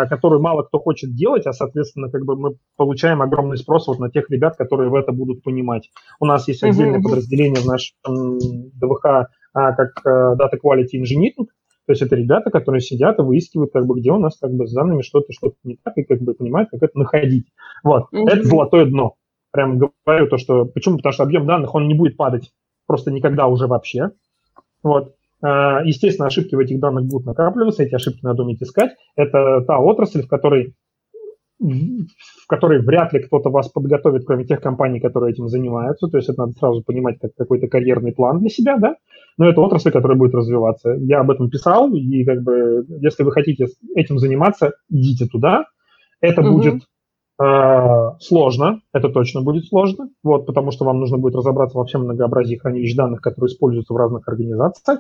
Speaker 3: которую мало кто хочет делать, а, соответственно, как бы мы получаем огромный спрос вот на тех ребят, которые в это будут понимать. У нас есть отдельное uh-huh. подразделение в нашем ДВХ, а, как э, Data Quality Engineering, то есть это ребята, которые сидят и выискивают, как бы, где у нас как бы с данными что-то что-то не так, и как бы понимают, как это находить. Вот, mm-hmm. это золотое дно. Прям говорю то, что... Почему? Потому что объем данных, он не будет падать просто никогда уже вообще. Вот. А, естественно, ошибки в этих данных будут накапливаться, эти ошибки надо уметь искать. Это та отрасль, в которой в которой вряд ли кто-то вас подготовит, кроме тех компаний, которые этим занимаются. То есть это надо сразу понимать как какой-то карьерный план для себя, да. Но это отрасль, которая будет развиваться. Я об этом писал, и как бы, если вы хотите этим заниматься, идите туда. Это угу. будет э, сложно, это точно будет сложно, вот, потому что вам нужно будет разобраться во всем многообразии хранилищ данных, которые используются в разных организациях.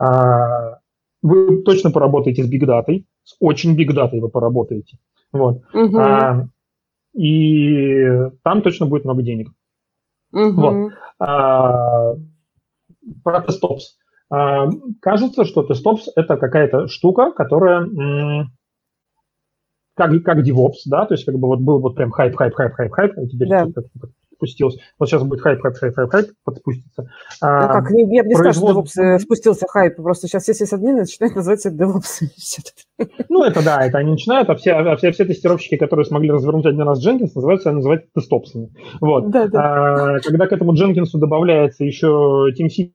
Speaker 3: Э, вы точно поработаете с бигдатой, с очень бигдатой вы поработаете. Вот. Угу. А, и там точно будет много денег. Угу. Вот. А, про TestOps. А, кажется, что TestOps это какая-то штука, которая как, как DevOps, да, то есть как бы вот был вот прям хайп, хайп, хайп, хайп, хайп, и теперь да. Спустился. Вот сейчас будет хайп, хайп, хайп, хайп, хайп, подспустится.
Speaker 2: Ну а, как, я бы не производ... сказал, что DevOps спустился хайп, просто сейчас все админы начинают называть это DevOps. (laughs)
Speaker 3: Ну, это да, это они начинают, а все, а все, все тестировщики, которые смогли развернуть один раз Jenkins, называются, называют TestOps ами. Вот. Да, да. А, когда к этому Jenkins добавляется еще TeamCity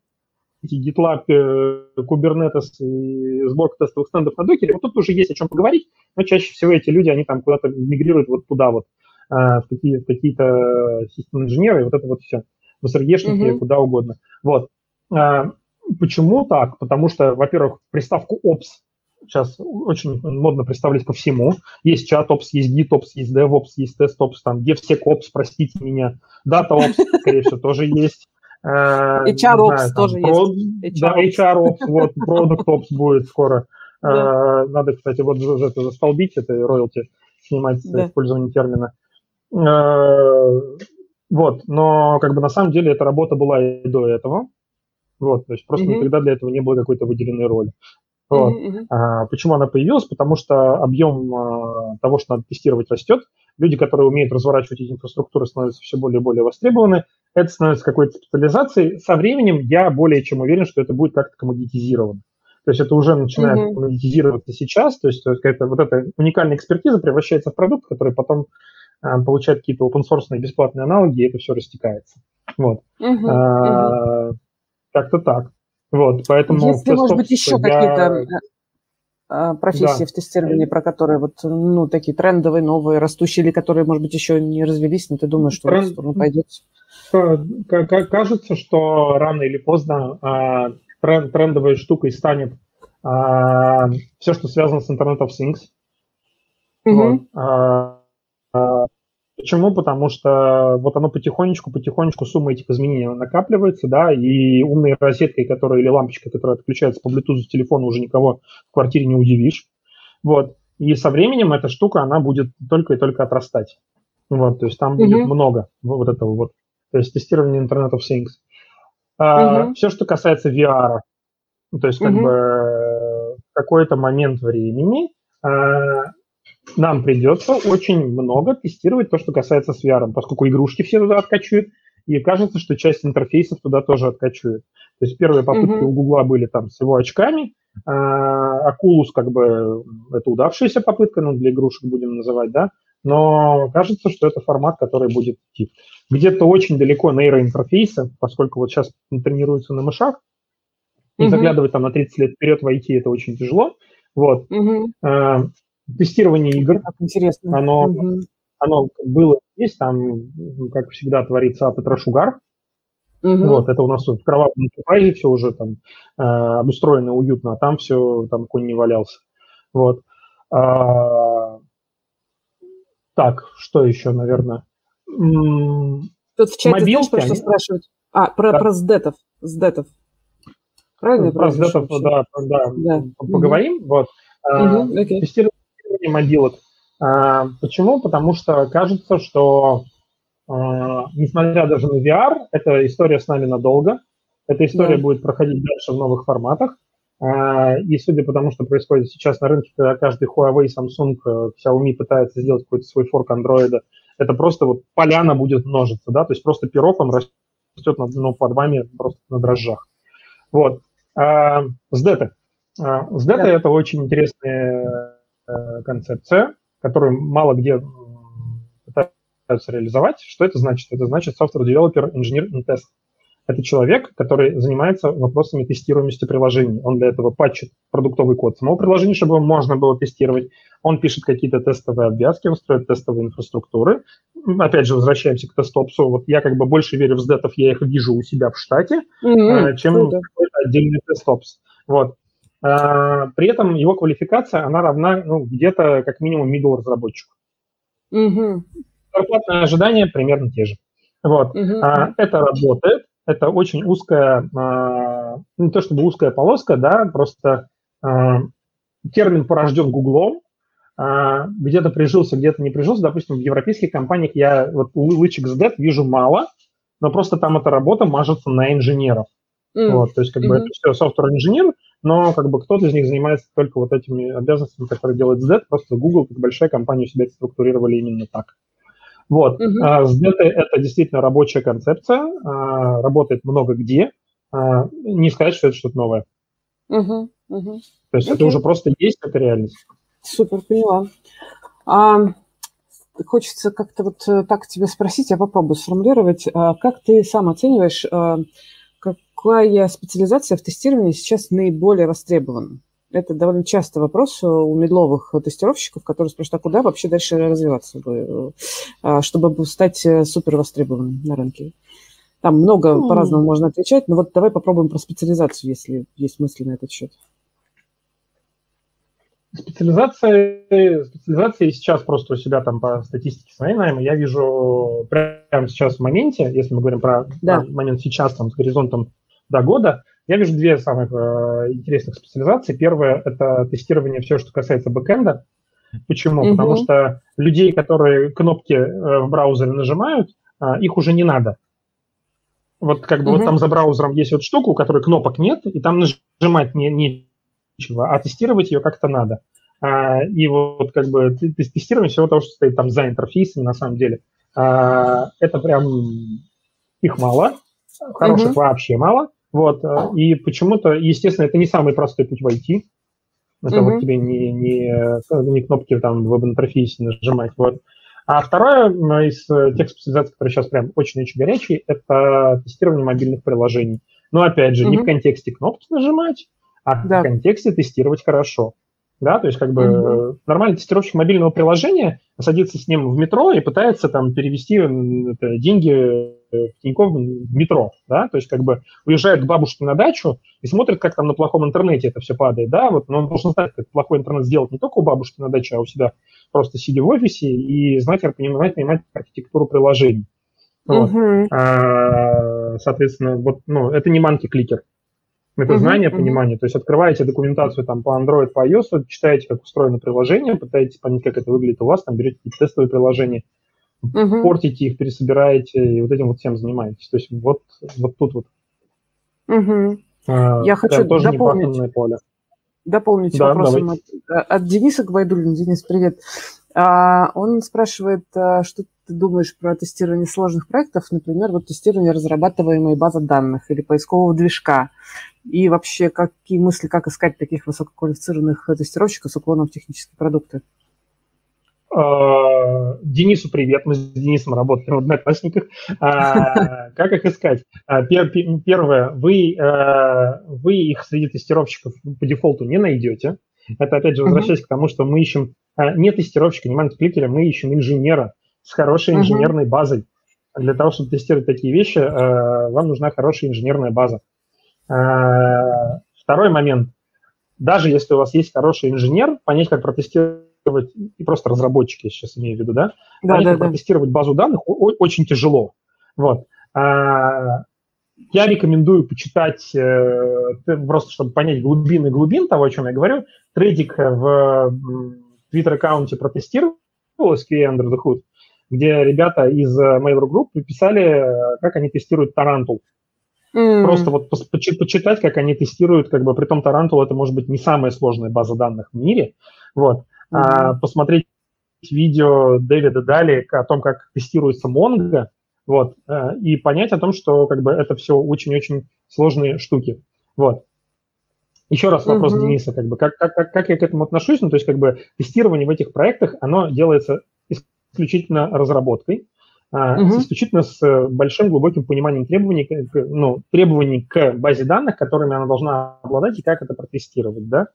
Speaker 3: GitLab, э, Kubernetes и сборка тестовых стендов на докере, вот тут уже есть о чем поговорить, но чаще всего эти люди, они там куда-то мигрируют вот туда вот, в, какие, в какие-то системные инженеры, и вот это вот все, в SRE-шники, mm-hmm. куда угодно. Вот. А, почему так? Потому что, во-первых, приставку Ops сейчас очень модно представлять ко всему. Есть чат Ops, есть Git Ops, есть DevOps, есть TestOps, там DevSecOps, простите меня, DataOps, скорее всего, тоже есть.
Speaker 2: Э, HR-Ops тоже
Speaker 3: есть. Да, HR-Ops, вот, Product Ops будет скоро. Э, надо, кстати, вот это застолбить, это роялти, снимать с использованием термина. Э, вот, но как бы на самом деле эта работа была и до этого. Вот, то есть просто mm-hmm. никогда для этого не было какой-то выделенной роли. Вот. Mm-hmm. А, почему она появилась? Потому что объем а, того, что надо тестировать, растет. Люди, которые умеют разворачивать эти инфраструктуры, становятся все более и более востребованы. Это становится какой-то специализацией. Со временем я более чем уверен, что это будет как-то коммодитизировано. То есть это уже начинает mm-hmm. коммодитизироваться сейчас. То есть, то есть вот эта уникальная экспертиза превращается в продукт, который потом а, получает какие-то open-source бесплатные аналоги, и это все растекается. Вот. Mm-hmm. А, как-то так. Вот, поэтому...
Speaker 2: Если, может быть, еще я... какие-то а, профессии да. в тестировании, про которые вот, ну, такие трендовые, новые, растущие, или которые, может быть, еще не развелись, но ты думаешь, что Тренд... в сторону пойдет?
Speaker 3: Кажется, что рано или поздно а, тренд, трендовой штукой станет а, все, что связано с Internet of Things. Угу. Вот. А, Почему? Потому что вот оно потихонечку, потихонечку сумма этих изменений накапливается, да, и умной розеткой, которая или лампочкой, которая отключается по Bluetooth телефона, уже никого в квартире не удивишь. Вот. И со временем эта штука, она будет только и только отрастать. Вот, то есть там будет mm-hmm. много вот этого вот. То есть тестирование Internet of Things. А, mm-hmm. Все, что касается VR, то есть как mm-hmm. бы в какой-то момент времени а, нам придется очень много тестировать то, что касается с VR, поскольку игрушки все туда откачивают, и кажется, что часть интерфейсов туда тоже откачивают. То есть первые попытки mm-hmm. у Гугла были там с его очками, а Oculus как бы это удавшаяся попытка, ну, для игрушек будем называть, да, но кажется, что это формат, который будет идти. Где-то очень далеко нейроинтерфейса, поскольку вот сейчас тренируются на мышах, и mm-hmm. заглядывать там на 30 лет вперед в IT это очень тяжело. Вот. Mm-hmm тестирование игр.
Speaker 2: Как интересно.
Speaker 3: Оно, угу. оно было здесь, там, как всегда, творится Петрошугар. Угу. Вот, это у нас в кровавом Enterprise все уже там э, обустроено уютно, а там все, там конь не валялся. Вот. А, так, что еще, наверное?
Speaker 2: Тут в чате, Мобилки, знаешь, они... спрашивают? А, про, да. про сдетов. сдетов.
Speaker 3: Правильно? Про сдетов, да, да, да, поговорим. Угу. Вот. Угу, okay. Тестирование тестирование мобилок. А, почему? Потому что кажется, что а, несмотря даже на VR, эта история с нами надолго. Эта история да. будет проходить дальше в новых форматах. А, и судя по тому, что происходит сейчас на рынке, когда каждый Huawei, Samsung, э, Xiaomi пытается сделать какой-то свой форк Android, это просто вот поляна будет множиться, да, то есть просто пирог, он растет ну, под вами просто на дрожжах. Вот. А, SDET. SDET да. это очень интересная концепция, которую мало где пытаются реализовать. Что это значит? Это значит software developer, engineer and test. Это человек, который занимается вопросами тестируемости приложений. Он для этого патчит продуктовый код самого приложения, чтобы его можно было тестировать. Он пишет какие-то тестовые обвязки, он строит тестовые инфраструктуры. Опять же, возвращаемся к тестопсу. Вот я как бы больше верю в сдетов, я их вижу у себя в штате, mm-hmm. чем какой-то отдельный тестопс. Вот. А, при этом его квалификация, она равна ну, где-то как минимум middle разработчику. Угу. Зарплатные ожидания примерно те же. Вот. Угу. Это работает. Это очень узкая, а, не то чтобы узкая полоска, да, просто термин порожден Гуглом, где-то прижился, где-то не прижился. Допустим, в европейских компаниях я вот лычек SDET вижу мало, но просто там эта работа мажется на инженеров. Mm. Вот, то есть как mm-hmm. бы это все software инженер, но как бы кто-то из них занимается только вот этими обязанностями, которые делает SDET, просто Google, как большая компания, себя структурировали именно так. Вот, uh-huh. а, SDET – это действительно рабочая концепция, а, работает много где, а, не сказать, что это что-то новое.
Speaker 2: Uh-huh. Uh-huh.
Speaker 3: То есть okay. это уже просто есть, это реальность.
Speaker 2: Супер, поняла. А, хочется как-то вот э, так тебя спросить, я попробую сформулировать. А, как ты сам оцениваешь, а, какая специализация в тестировании сейчас наиболее востребована? Это довольно часто вопрос у медловых тестировщиков, которые спрашивают, а куда вообще дальше развиваться, бы, а, чтобы стать э, супер востребованным на рынке? Там много mm. по-разному можно отвечать, но вот давай попробуем про специализацию, если есть мысли на этот счет.
Speaker 3: Специализация, специализация сейчас просто у себя там по статистике своей найма я вижу прямо сейчас в моменте, если мы говорим про, да. момент сейчас там с горизонтом до года, я вижу две самых э, интересных специализации. Первое – это тестирование все, что касается бэкэнда. Почему? Угу. Потому что людей, которые кнопки э, в браузере нажимают, э, их уже не надо. Вот как бы угу. вот там за браузером есть вот штука, у которой кнопок нет, и там нажимать не, не нечего, а тестировать ее как-то надо. А, и вот как бы тестирование всего того, что стоит там за интерфейсами, на самом деле, а, это прям их мало, хороших mm-hmm. вообще мало. Вот, а, и почему-то, естественно, это не самый простой путь войти. Это mm-hmm. вот тебе не, не, не кнопки там в веб-интерфейсе нажимать. Вот. А второе из тех специализаций, которые сейчас прям очень-очень горячие, это тестирование мобильных приложений. Но опять же, mm-hmm. не в контексте кнопки нажимать, а да. в контексте тестировать хорошо. Да, то есть как бы mm-hmm. нормальный тестировщик мобильного приложения садится с ним в метро и пытается там перевести это, деньги в Тинькофф в метро, да, то есть как бы уезжает к бабушке на дачу и смотрит, как там на плохом интернете это все падает, да, вот, но он должен знать, как плохой интернет сделать не только у бабушки на даче, а у себя просто сидя в офисе и знать, понимать, понимать архитектуру приложений. Вот. Uh-huh. А, соответственно, вот, ну, это не манки-кликер, это знание, uh-huh. понимание. То есть открываете документацию там по Android, по iOS, читаете, как устроено приложение, пытаетесь понять, как это выглядит у вас, там берете какие-то тестовые приложения, uh-huh. портите их, пересобираете, и вот этим вот всем занимаетесь. То есть вот, вот тут вот.
Speaker 2: Uh-huh. А, Я хочу тоже дополнить, поле. дополнить да, вопросом от, от Дениса Гвайдулина. Денис, привет. А, он спрашивает, а, что ты думаешь про тестирование сложных проектов, например, вот тестирование разрабатываемой базы данных или поискового движка. И вообще, какие мысли, как искать таких высококвалифицированных тестировщиков с уклоном в технические продукты?
Speaker 3: А, Денису привет, мы с Денисом работаем в одноклассниках. А, (laughs) как их искать? А, первое, вы, вы их среди тестировщиков по дефолту не найдете. Это, опять же, возвращаясь к тому, что мы ищем не тестировщика, не мантикликера, мы ищем инженера с хорошей инженерной базой. Для того, чтобы тестировать такие вещи, вам нужна хорошая инженерная база. Второй момент. Даже если у вас есть хороший инженер, понять, как протестировать и просто разработчики, я сейчас имею в виду, да, да, понять, да, как да. протестировать базу данных очень тяжело. Вот. А, я рекомендую почитать, э, просто чтобы понять глубины глубин того, о чем я говорю. Тредик в твиттер-аккаунте про тестирование QA Under the Hood, где ребята из Mail.ru Group писали, как они тестируют Tarantool. Мм. Просто вот почитать, как они тестируют, как бы при том Tarantool это может быть не самая сложная база данных в мире, вот, mm-hmm. а, посмотреть видео Дэвида Дали о том, как тестируется Mongo, вот, а, и понять о том, что как бы это все очень-очень сложные штуки, вот. Еще раз вопрос mm-hmm. Дениса, как бы, как, как, как, я к этому отношусь, ну, то есть, как бы, тестирование в этих проектах, оно делается исключительно разработкой, угу. исключительно с э, большим глубоким пониманием требований, ну, требований к базе данных, которыми она должна обладать и как это протестировать, да.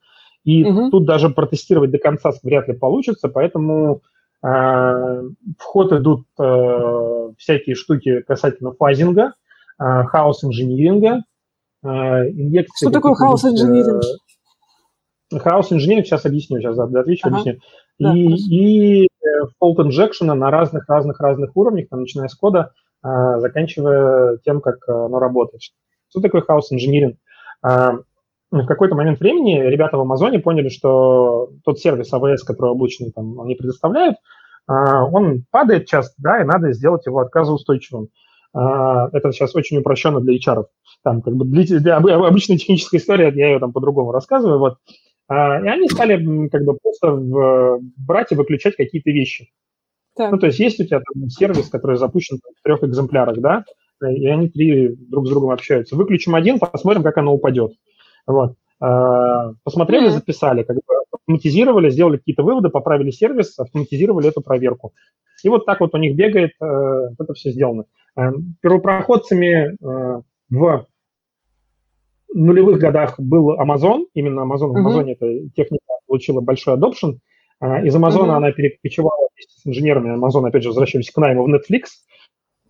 Speaker 3: И угу. тут даже протестировать до конца вряд ли получится, поэтому э, в ход идут э, всякие штуки касательно фазинга, э, хаос-инжиниринга,
Speaker 2: э, инъекции... Что такое хаос-инжиниринг?
Speaker 3: Э, хаос-инжиниринг, сейчас объясню, сейчас отвечу, ага. объясню. Да, и, и fault injection на разных-разных-разных уровнях, там, начиная с кода, а, заканчивая тем, как а, оно работает. Что такое хаос инжиниринг? А, в какой-то момент времени ребята в Амазоне поняли, что тот сервис AWS, который обычно там они предоставляют, он падает часто, да, и надо сделать его отказоустойчивым. Это сейчас очень упрощенно для HR. Там как бы для, для обычная техническая история, я ее там по-другому рассказываю. Вот. А, и они стали как бы просто в, брать и выключать какие-то вещи. Так. Ну, то есть есть у тебя там сервис, который запущен в трех экземплярах, да, и они три друг с другом общаются. Выключим один, посмотрим, как оно упадет. Вот. А, посмотрели, записали, как бы автоматизировали, сделали какие-то выводы, поправили сервис, автоматизировали эту проверку. И вот так вот у них бегает, э, это все сделано. Э, первопроходцами э, в нулевых годах был Amazon, именно Amazon. В Amazon эта техника получила большой adoption. Из Amazon она перекочевала вместе с инженерами. Amazon, опять же, возвращались к найму в Netflix.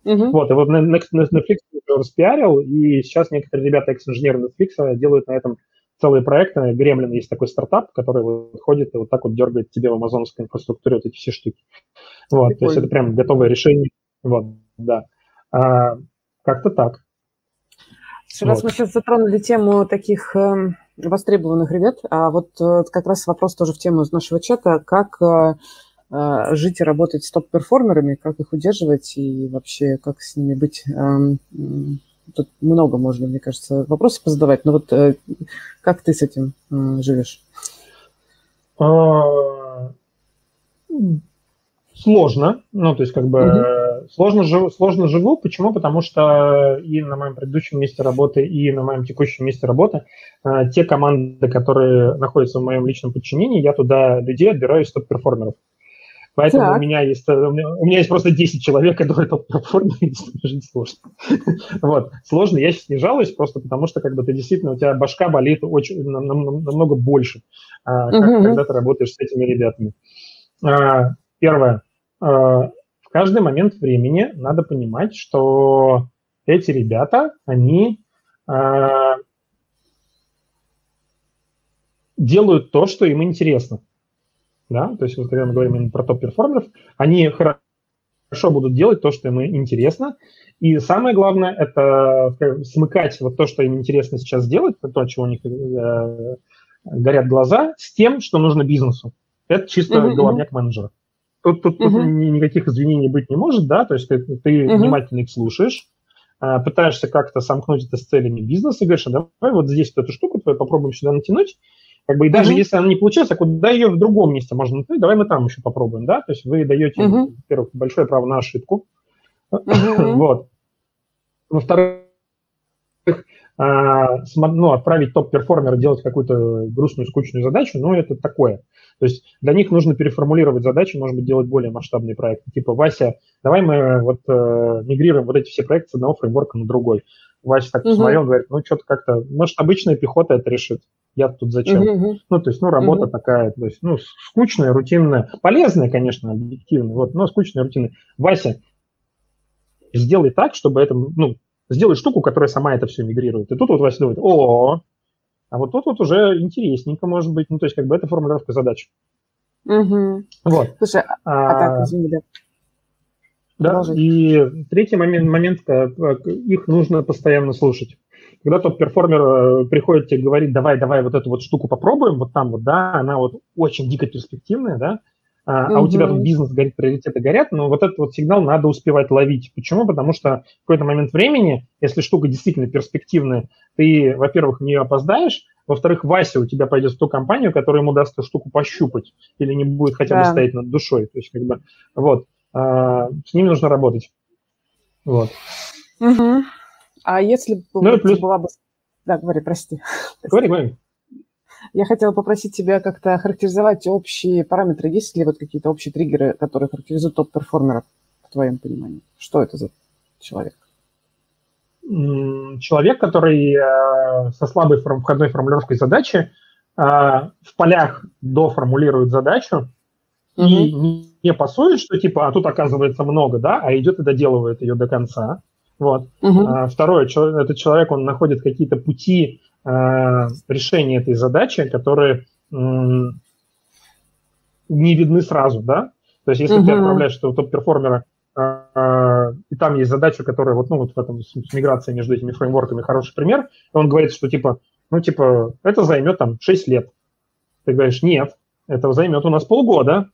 Speaker 3: Uh-huh. Вот, и вот Netflix распиарил, и сейчас некоторые ребята, экс-инженеры Netflix, делают на этом целые проекты. Gremlin есть такой стартап, который вот ходит и вот так вот дергает тебе в амазоновской инфраструктуре вот эти все штуки. Вот, Прикольно. то есть это прям готовое решение. Вот, да. А, как-то так.
Speaker 2: Вот. Раз мы сейчас затронули тему таких э, востребованных ребят, а вот э, как раз вопрос тоже в тему из нашего чата, как э, э, жить и работать с топ-перформерами, как их удерживать и вообще как с ними быть э, Тут много можно, мне кажется, вопросов позадавать. Но вот э, как ты с этим э, живешь?
Speaker 3: А, сложно. Ну, то есть, как бы угу. Сложно, жив, сложно живу. Почему? Потому что и на моем предыдущем месте работы, и на моем текущем месте работы э, те команды, которые находятся в моем личном подчинении, я туда людей отбираю из топ-перформеров. Поэтому так. у меня есть у меня, у меня есть просто 10 человек, которые топ-перформеры, (laughs) и жить сложно. (laughs) вот. Сложно, я сейчас не жалуюсь, просто потому что когда ты действительно, у тебя башка болит очень, намного больше, как, угу. когда ты работаешь с этими ребятами. Первое. Каждый момент времени надо понимать, что эти ребята, они а, делают то, что им интересно да, то есть вот когда мы говорим именно про топ-перформеров, они хорошо будут делать то, что им интересно, и самое главное – это смыкать вот то, что им интересно сейчас делать, то, чего у них э, горят глаза, с тем, что нужно бизнесу. Это чисто uh-huh, головняк менеджера. Тут, тут, тут никаких извинений быть не может, да, то есть ты, ты uh-huh. внимательно их слушаешь, э, пытаешься как-то сомкнуть это с целями бизнеса, и говоришь, а давай вот здесь вот эту штуку твою попробуем сюда натянуть, как бы и даже mm-hmm. если она не получилась, а куда ее в другом месте можно, ну, давай мы там еще попробуем, да? То есть вы даете, mm-hmm. во-первых, большое право на ошибку. (laughs) Вот. Во-вторых, а, ну, отправить топ-перформера делать какую-то грустную, скучную задачу, ну, это такое. То есть для них нужно переформулировать задачи, может быть, делать более масштабные проекты. Типа, Вася, давай мы вот э, мигрируем вот эти все проекты с одного фреймворка на другой. Вася так посмотрел, угу. говорит, ну, что-то как-то, может, обычная пехота это решит. Я тут зачем? Угу. Ну, то есть, ну, работа угу. такая, то есть, ну, скучная, рутинная, полезная, конечно, объективно, вот, но скучная, рутинная. Вася, сделай так, чтобы это, ну, сделай штуку, которая сама это все мигрирует. И тут вот Вася думает, о, а вот тут вот уже интересненько может быть. Ну, то есть, как бы это формулировка задач.
Speaker 2: Угу. Вот. Слушай, а, а так, извини, да.
Speaker 3: Да, и третий момент, момент, э, их нужно постоянно слушать. Когда тот перформер э, приходит тебе говорит, давай, давай вот эту вот штуку попробуем, вот там вот, да, она вот очень дико перспективная, да, а, угу. у тебя тут бизнес горит, приоритеты горят, но вот этот вот сигнал надо успевать ловить. Почему? Потому что в какой-то момент времени, если штука действительно перспективная, ты, во-первых, в нее опоздаешь, во-вторых, Вася у тебя пойдет в ту компанию, которая ему даст эту штуку пощупать или не будет хотя бы да. стоять над душой. То есть, как бы, вот. А, с ними нужно работать. Вот.
Speaker 2: Угу. А если ну, вот плюс... была бы... Да, говори, прости.
Speaker 3: Говори, говори.
Speaker 2: Я хотела попросить тебя как-то характеризовать общие параметры. Есть ли вот какие-то общие триггеры, которые характеризуют топ-перформера, в твоем понимании? Что это за человек?
Speaker 3: Человек, который э, со слабой входной формулировкой задачи э, в полях доформулирует задачу, угу. и не, пасует, что типа, а тут оказывается много, да, а идет и доделывает ее до конца. Вот. Угу. А, второе, этот человек, он находит какие-то пути решения этой задачи, которые не видны сразу, да. То есть, если угу. ты отправляешь этого топ-перформера, а, и там есть задача, которая вот, ну, вот в этом с, миграцией между этими фреймворками хороший пример, он говорит, что типа, ну, типа, это займет там 6 лет. Ты говоришь, нет, это займет у нас полгода.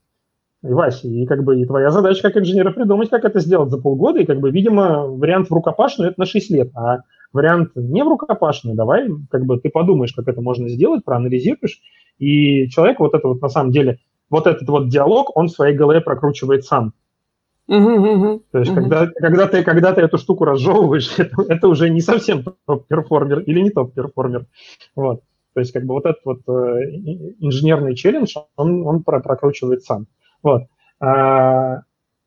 Speaker 3: и Вася, и как бы и твоя задача как инженера придумать, как это сделать за полгода, и как бы, видимо, вариант в рукопашную это на 6 лет, а вариант не в рукопашную, давай, как бы ты подумаешь, как это можно сделать, проанализируешь, и человек вот это вот на самом деле, вот этот вот диалог, он в своей голове прокручивает сам. То есть, когда, когда, ты, когда ты эту штуку разжевываешь, (laughs) это, это уже не совсем top performer или не top performer. Вот. То есть, как бы вот этот вот э, инженерный челлендж, он, он прокручивает сам. Вот. А,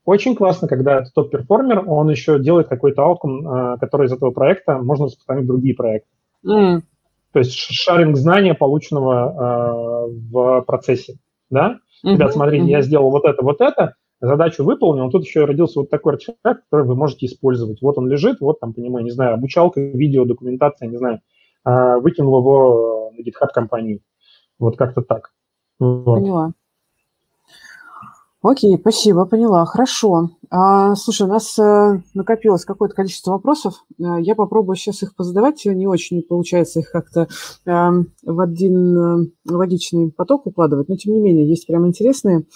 Speaker 3: очень классно, когда этот топ-перформер, он еще делает какой-то аутком, а, который из этого проекта можно распространить в другие проекты. Mm. То есть шаринг знания, полученного а, в процессе. Да? Mm-hmm. Ребят, смотрите, mm-hmm. я сделал вот это, вот это, задачу выполнил, тут еще родился вот такой артефакт, который вы можете использовать. Вот он лежит, вот там, понимаю, не знаю, обучалка, видео, документация, не знаю, выкинул его на GitHub компании. Вот как-то так.
Speaker 2: Вот. Поняла. Окей, спасибо, поняла. Хорошо. А, слушай, у нас э, накопилось какое-то количество вопросов. А, я попробую сейчас их позадавать. Не очень получается их как-то а, в один а, логичный поток укладывать, но тем не менее есть прям интересные.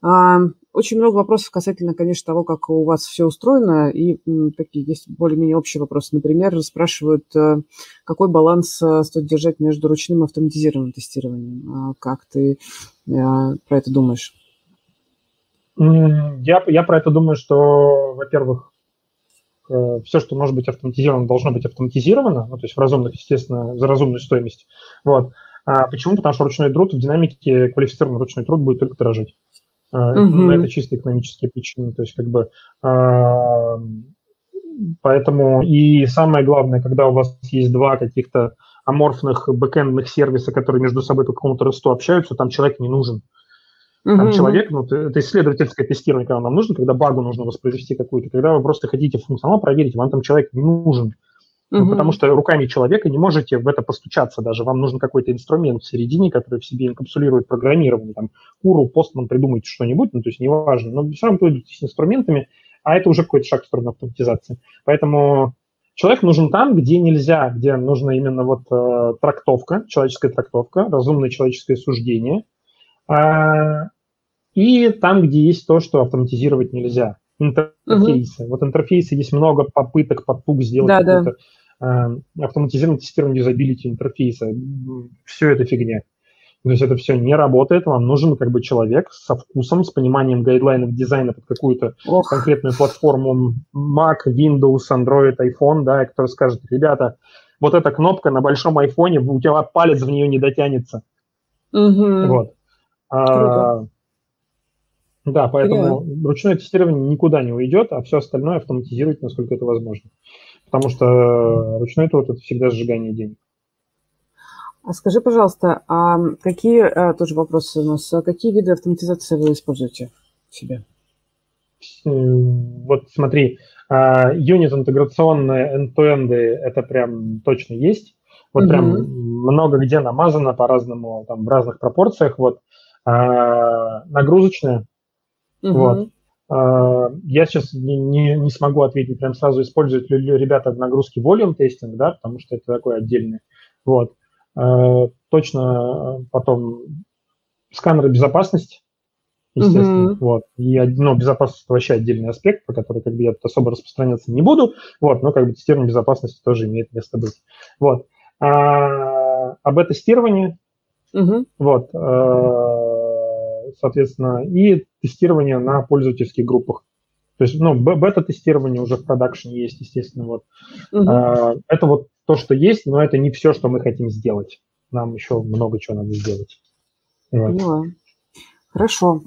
Speaker 2: А, очень много вопросов касательно, конечно, того, как у вас все устроено, и м, такие есть более-менее общие вопросы. Например, спрашивают, а, какой баланс а, стоит держать между ручным и автоматизированным тестированием. А, как ты про это думаешь?
Speaker 3: Я, я про это думаю, что, во-первых, э, все, что может быть автоматизировано, должно быть автоматизировано, ну, то есть в разумных, естественно, за разумную стоимость. Вот. А почему? Потому что ручной труд в динамике, квалифицированный ручной труд будет только дорожить. Угу. Это чисто экономические причины. То есть как бы а, поэтому и самое главное, когда у вас есть два каких-то аморфных бэкэндных сервиса, которые между собой по какому-то росту общаются, там человек не нужен. Там mm-hmm. человек, ну, это исследовательское тестирование, когда нам нужно, когда багу нужно воспроизвести какую-то, когда вы просто хотите функционал проверить, вам там человек не нужен. Ну, потому что руками человека не можете в это постучаться даже. Вам нужен какой-то инструмент в середине, который в себе инкапсулирует программирование. Там, Куру, Постман, придумайте что-нибудь, ну, то есть неважно. Но все равно пользуйтесь инструментами, а это уже какой-то шаг в сторону автоматизации. Поэтому человек нужен там, где нельзя, где нужна именно вот э, трактовка, человеческая трактовка, разумное человеческое суждение. А, и там, где есть то, что автоматизировать нельзя. Интерфейсы. Угу. Вот интерфейсы есть много попыток, попуг сделать да, какой-то да. э, автоматизированное тестирование юзабилити интерфейса. Все это фигня. То есть это все не работает, вам нужен как бы человек со вкусом, с пониманием гайдлайнов дизайна под какую-то Ох. конкретную платформу Mac, Windows, Android, iPhone, да, который скажет, ребята, вот эта кнопка на большом айфоне, у тебя палец в нее не дотянется. Угу. Вот. А, да, поэтому Понимаю. ручное тестирование никуда не уйдет, а все остальное автоматизировать, насколько это возможно. Потому что ручной труд – это всегда сжигание денег.
Speaker 2: А скажи, пожалуйста, а какие, а, тоже вопросы у нас, а какие виды автоматизации вы используете в себе?
Speaker 3: Вот смотри, а, юнит интеграционные end-to-end это прям точно есть. Вот угу. прям много где намазано по-разному, там в разных пропорциях. Вот нагрузочная Угу. Вот. А, я сейчас не, не, не смогу ответить прям сразу, используют ли ребята в нагрузке volume тестинг, да, потому что это такое отдельное. Вот. А, точно потом сканеры безопасности, естественно. Uh-huh. Вот. И ну, безопасность это вообще отдельный аспект, по которому как бы, я особо распространяться не буду. Вот, но как бы тестирование безопасности тоже имеет место быть. Вот. А, об тестировании. Uh-huh. Вот. А, соответственно, и тестирование на пользовательских группах. То есть, ну, бета-тестирование уже в продакшене есть, естественно. Вот. Угу. А, это вот то, что есть, но это не все, что мы хотим сделать. Нам еще много чего надо сделать.
Speaker 2: Вот. Поняла. Хорошо.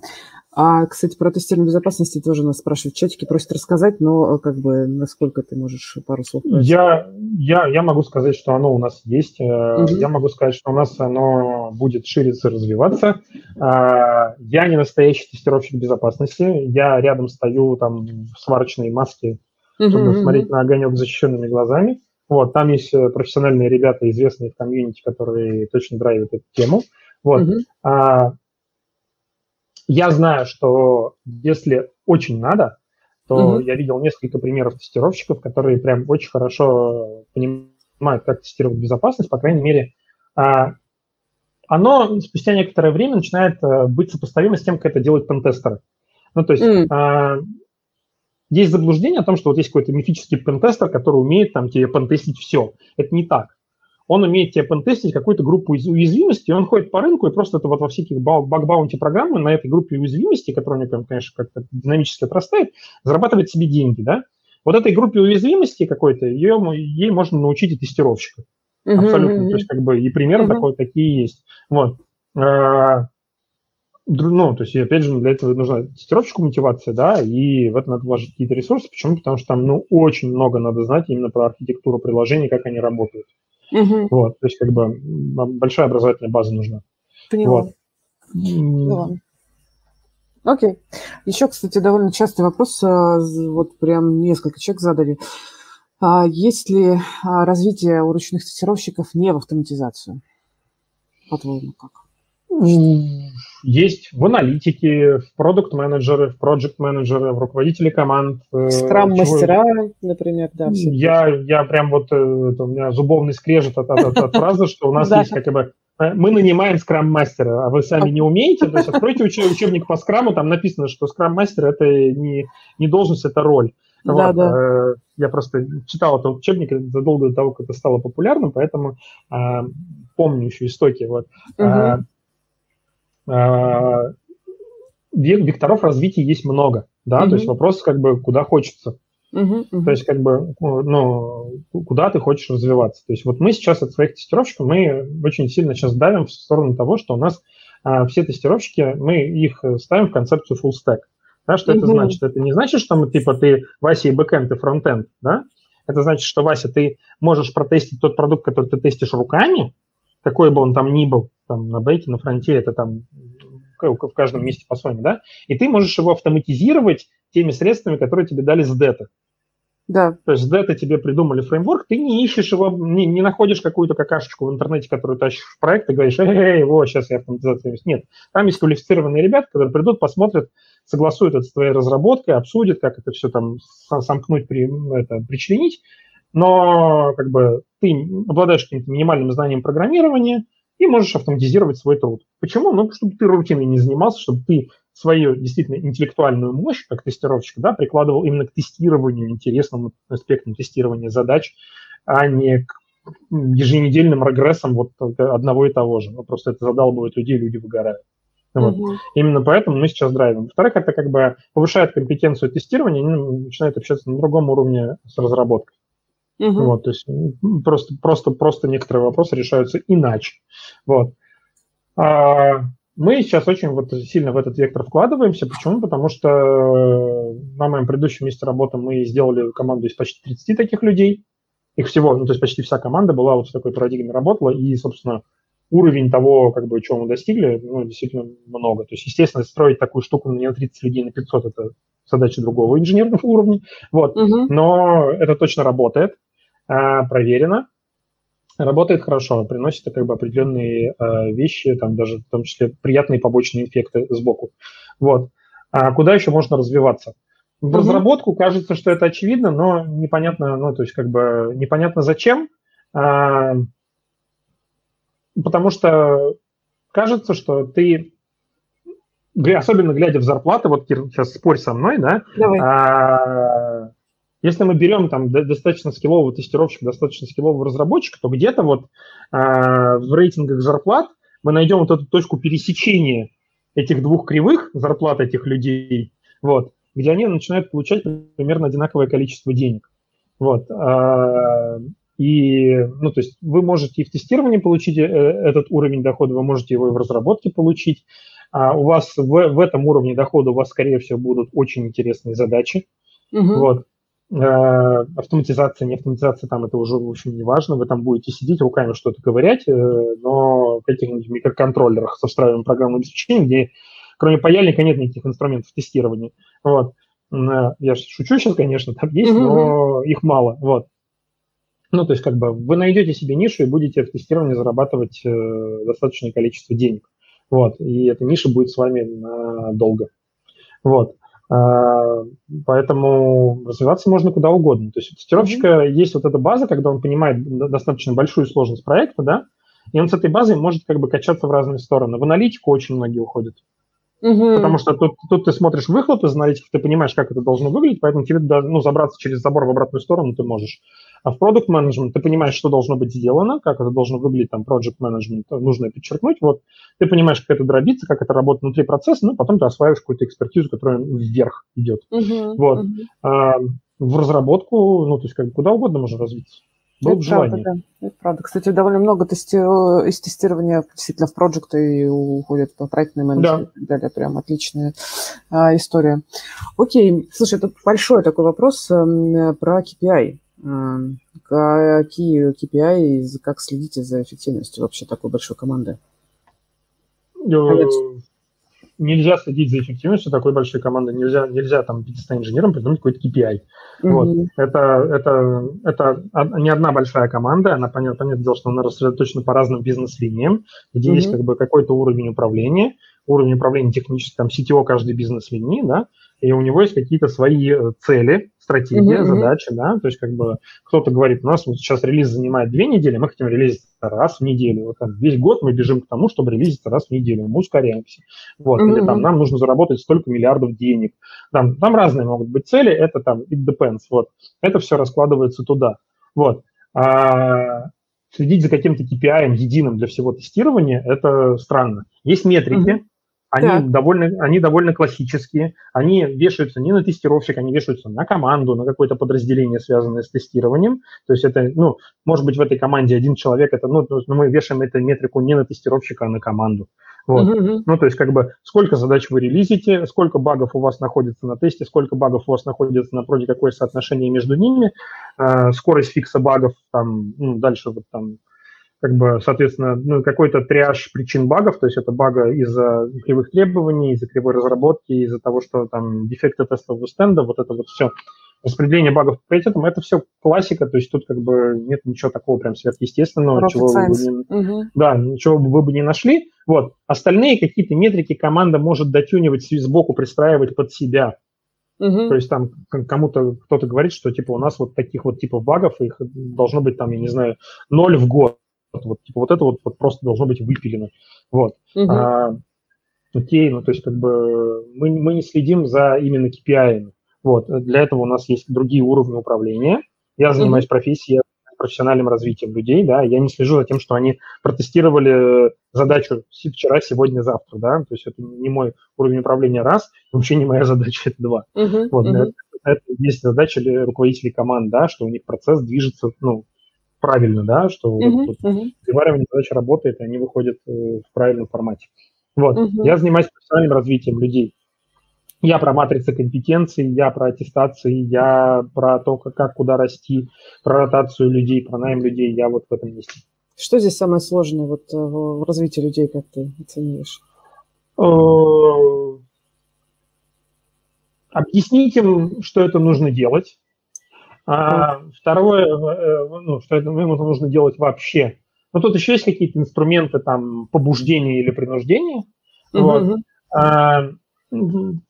Speaker 2: А, кстати, про тестирование безопасности тоже нас спрашивают в чатике, просят рассказать, но как бы насколько ты можешь пару слов
Speaker 3: Я, я, я могу сказать, что оно у нас есть. Угу. Я могу сказать, что у нас оно будет шириться, развиваться. А, я не настоящий тестировщик безопасности. Я рядом стою там в сварочной маске, чтобы угу, смотреть на огонек защищенными глазами. Вот, там есть э, профессиональные ребята, известные в комьюнити, которые точно драйвят эту тему. Вот. Угу. А, я знаю, что если очень надо, то угу. я видел несколько примеров тестировщиков, которые прям очень хорошо понимают, как тестировать безопасность, по крайней мере, а, оно спустя некоторое время начинает э, быть сопоставимо с тем, как это делают пентестеры. Ну, то есть mm. есть заблуждение о том, что вот есть какой-то мифический пентестер, который умеет там тебе пентестить все. Это не так. Он умеет тебе пентестить какую-то группу уязвимостей, он ходит по рынку и просто это вот во всяких баг-баунти программы на этой группе уязвимостей, которая у него, конечно, как-то динамически отрастает, зарабатывает себе деньги, да? Вот этой группе уязвимости какой-то, ее, ей можно научить и тестировщика. Абсолютно. Mm-hmm. То есть, как бы, и примеры mm-hmm. такой, такие есть. Вот. А, ну, то есть, опять же, для этого нужна тестировщику мотивация, да, и в это надо вложить какие-то ресурсы. Почему? Потому что там, ну, очень много надо знать именно про архитектуру приложений, как они работают. Угу. Вот, то есть, как бы, большая образовательная база нужна.
Speaker 2: Поняла. Вот. Поняла. Окей. Еще, кстати, довольно частый вопрос, а, вот прям несколько человек задали. А есть ли а, развитие у ручных тестировщиков не в автоматизацию? По-твоему, как?
Speaker 3: Есть в аналитике, в продукт-менеджеры, в проект-менеджеры, в руководители команд.
Speaker 2: Э, Скрам-мастера, например, да.
Speaker 3: Я, я прям вот, э, у меня зубовный скрежет от, от, от фразы, что у нас есть как бы э, мы нанимаем скрам-мастера, а вы сами не умеете, то есть откройте учебник по скраму, там написано, что скрам-мастер это не, не должность, это роль. Да, вот. да. Я просто читал этот учебник задолго до того, как это стало популярным, поэтому помню еще истоки. Вот. Угу. А, векторов развития есть много, да, mm то есть вопрос как бы куда хочется. Uh-huh, uh-huh. То есть, как бы, ну, куда ты хочешь развиваться. То есть, вот мы сейчас от своих тестировщиков, мы очень сильно сейчас давим в сторону того, что у нас а, все тестировщики, мы их ставим в концепцию full stack. Да, что uh-huh. это значит? Это не значит, что мы, типа, ты Вася и бэкэнд, и фронтенд, да? Это значит, что, Вася, ты можешь протестить тот продукт, который ты тестишь руками, какой бы он там ни был, там на бейке, на фронте, это там в каждом месте по-своему, да, и ты можешь его автоматизировать теми средствами, которые тебе дали с дата. Да. То есть с дата тебе придумали фреймворк, ты не ищешь его, не, не находишь какую-то какашечку в интернете, которую тащишь в проект и говоришь, эй, эй, вот, сейчас я автоматизацию. Нет, там есть квалифицированные ребята, которые придут, посмотрят, согласуют это с твоей разработкой, обсудят, как это все там сомкнуть, при, это, причленить, но как бы ты обладаешь каким-то минимальным знанием программирования и можешь автоматизировать свой труд. Почему? Ну, чтобы ты рутиной не занимался, чтобы ты свою действительно интеллектуальную мощь, как тестировщик, да, прикладывал именно к тестированию, интересным аспектам тестирования задач, а не к еженедельным регрессам вот одного и того же. Ну, просто это задалбывает людей, люди выгорают. Вот. Угу. Именно поэтому мы сейчас драйвим. Во-вторых, это как бы повышает компетенцию тестирования, они начинают общаться на другом уровне с разработкой. Угу. Вот, то есть просто, просто, просто некоторые вопросы решаются иначе. Вот. А мы сейчас очень вот сильно в этот вектор вкладываемся. Почему? Потому что на моем предыдущем месте работы мы сделали команду из почти 30 таких людей. Их всего, ну, то есть почти вся команда была вот в такой парадигме работала, и, собственно, уровень того, как бы, чего мы достигли, ну, действительно много. То есть, естественно, строить такую штуку не на 30 людей, на 500 – это задача другого инженерного (laughs) уровня. Вот. Угу. Но это точно работает. А, проверено, работает хорошо, приносит как бы определенные э, вещи, там даже в том числе приятные побочные эффекты сбоку. Вот. А куда еще можно развиваться? В mm разработку кажется, что это очевидно, но непонятно, ну, то есть как бы непонятно зачем, а, потому что кажется, что ты, особенно глядя в зарплаты, вот сейчас спорь со мной, да, Давай. а, если мы берем там достаточно скиллового тестировщика, достаточно скиллового разработчика, то где-то вот э, в рейтингах зарплат мы найдем вот эту точку пересечения этих двух кривых зарплат этих людей, вот, где они начинают получать примерно одинаковое количество денег. Вот. Э, и, ну, то есть вы можете и в тестировании получить э, этот уровень дохода, вы можете его и в разработке получить. А у вас в, в этом уровне дохода у вас, скорее всего, будут очень интересные задачи. Угу. Вот. Э, автоматизация, не автоматизация, там это уже, в общем, не важно, вы там будете сидеть руками что-то ковырять, э, но в каких-нибудь микроконтроллерах со встраиваемым программным обеспечением, где кроме паяльника нет никаких инструментов тестирования. Вот. Э, я шучу сейчас, конечно, там есть, но их мало. Вот. Ну, то есть, как бы вы найдете себе нишу и будете в тестировании зарабатывать достаточное количество денег. Вот. И эта ниша будет с вами надолго. Вот. А, поэтому развиваться можно куда угодно. То есть у тестировщика mm-hmm. есть вот эта база, когда он понимает достаточно большую сложность проекта, да, и он с этой базой может как бы качаться в разные стороны. В аналитику очень многие уходят. Угу. Потому что тут, тут ты смотришь выхлоп из аналитики, ты понимаешь, как это должно выглядеть, поэтому тебе даже, ну, забраться через забор в обратную сторону ты можешь. А в продукт менеджмент ты понимаешь, что должно быть сделано, как это должно выглядеть, там, project management, нужно это подчеркнуть, вот, ты понимаешь, как это дробиться, как это работает внутри процесса, ну, потом ты осваиваешь какую-то экспертизу, которая вверх идет. Uh-huh, вот. Uh-huh. А, в разработку, ну, то есть, как куда угодно можно развиться.
Speaker 2: Было это желание. Правда, да. Это правда. Кстати, довольно много тести... из тестирования действительно в проекты уходят по проектной менеджмент да. и так далее. Прям отличная а, история. Окей. Слушай, тут большой такой вопрос а, про KPI. А, какие KPI и как следите за эффективностью вообще такой большой команды?
Speaker 3: Понятно нельзя следить за эффективностью такой большой команды, нельзя, нельзя там 500 инженерам придумать какой-то KPI. Mm-hmm. Вот. Это, это, это не одна большая команда, она, понятно, понятное дело, что она рассредоточена по разным бизнес-линиям, где mm-hmm. есть как бы какой-то уровень управления, уровень управления технически, там, CTO каждой бизнес-линии, да, и у него есть какие-то свои э, цели, стратегия, mm-hmm. задачи, да, то есть как бы кто-то говорит, у нас вот сейчас релиз занимает две недели, мы хотим релизить раз в неделю, вот там, весь год мы бежим к тому, чтобы релизить раз в неделю, мы ускоряемся, вот, mm-hmm. или там нам нужно заработать столько миллиардов денег, там, там разные могут быть цели, это там it depends, вот, это все раскладывается туда, вот, а, следить за каким-то KPI единым для всего тестирования, это странно. Есть метрики, mm-hmm. Они так. довольно, они довольно классические. Они вешаются не на тестировщика, они вешаются на команду, на какое-то подразделение, связанное с тестированием. То есть это, ну, может быть, в этой команде один человек, это, ну, мы вешаем эту метрику не на тестировщика, а на команду. Вот. Uh-huh. Ну, то есть, как бы, сколько задач вы релизите, сколько багов у вас находится на тесте, сколько багов у вас находится на проде, какое соотношение между ними, э, скорость фикса багов, там, ну, дальше вот там как бы, соответственно, ну, какой-то триаж причин багов, то есть это бага из-за кривых требований, из-за кривой разработки, из-за того, что там дефекты тестового стенда, вот это вот все. Распределение багов по приоритетам – это все классика, то есть тут как бы нет ничего такого прям сверхъестественного, Rocket чего вы бы не, угу. да, ничего вы бы не нашли. Вот. Остальные какие-то метрики команда может дотюнивать сбоку, пристраивать под себя. Угу. То есть там кому-то кто-то говорит, что типа у нас вот таких вот типов багов, их должно быть там, я не знаю, ноль в год вот, типа, вот это вот, вот просто должно быть выпилено. Вот. Угу. А, окей, ну то есть как бы мы, мы не следим за именно KPI. Вот. Для этого у нас есть другие уровни управления. Я занимаюсь угу. профессией, профессиональным развитием людей, да, я не слежу за тем, что они протестировали задачу вчера, сегодня, завтра, да, то есть это не мой уровень управления раз, вообще не моя (laughs) задача, это два. Uh-huh, вот, uh-huh. Это, это есть задача руководителей команд, да, что у них процесс движется, ну, правильно, да, что uh-huh, вот, uh-huh. приваривание задача работает, и они выходят э, в правильном формате. Вот. Uh-huh. Я занимаюсь профессиональным развитием людей. Я про матрицы компетенций, я про аттестации, я про то, как, как куда расти, про ротацию людей, про найм людей, я вот в этом месте.
Speaker 2: Что здесь самое сложное вот э, в развитии людей, как ты оцениваешь? Э,
Speaker 3: объяснить им, что это нужно делать, а, второе, э, ну, что это, им это нужно делать вообще. Но тут еще есть какие-то инструменты там побуждения или принуждения. Uh-huh. Вот. А,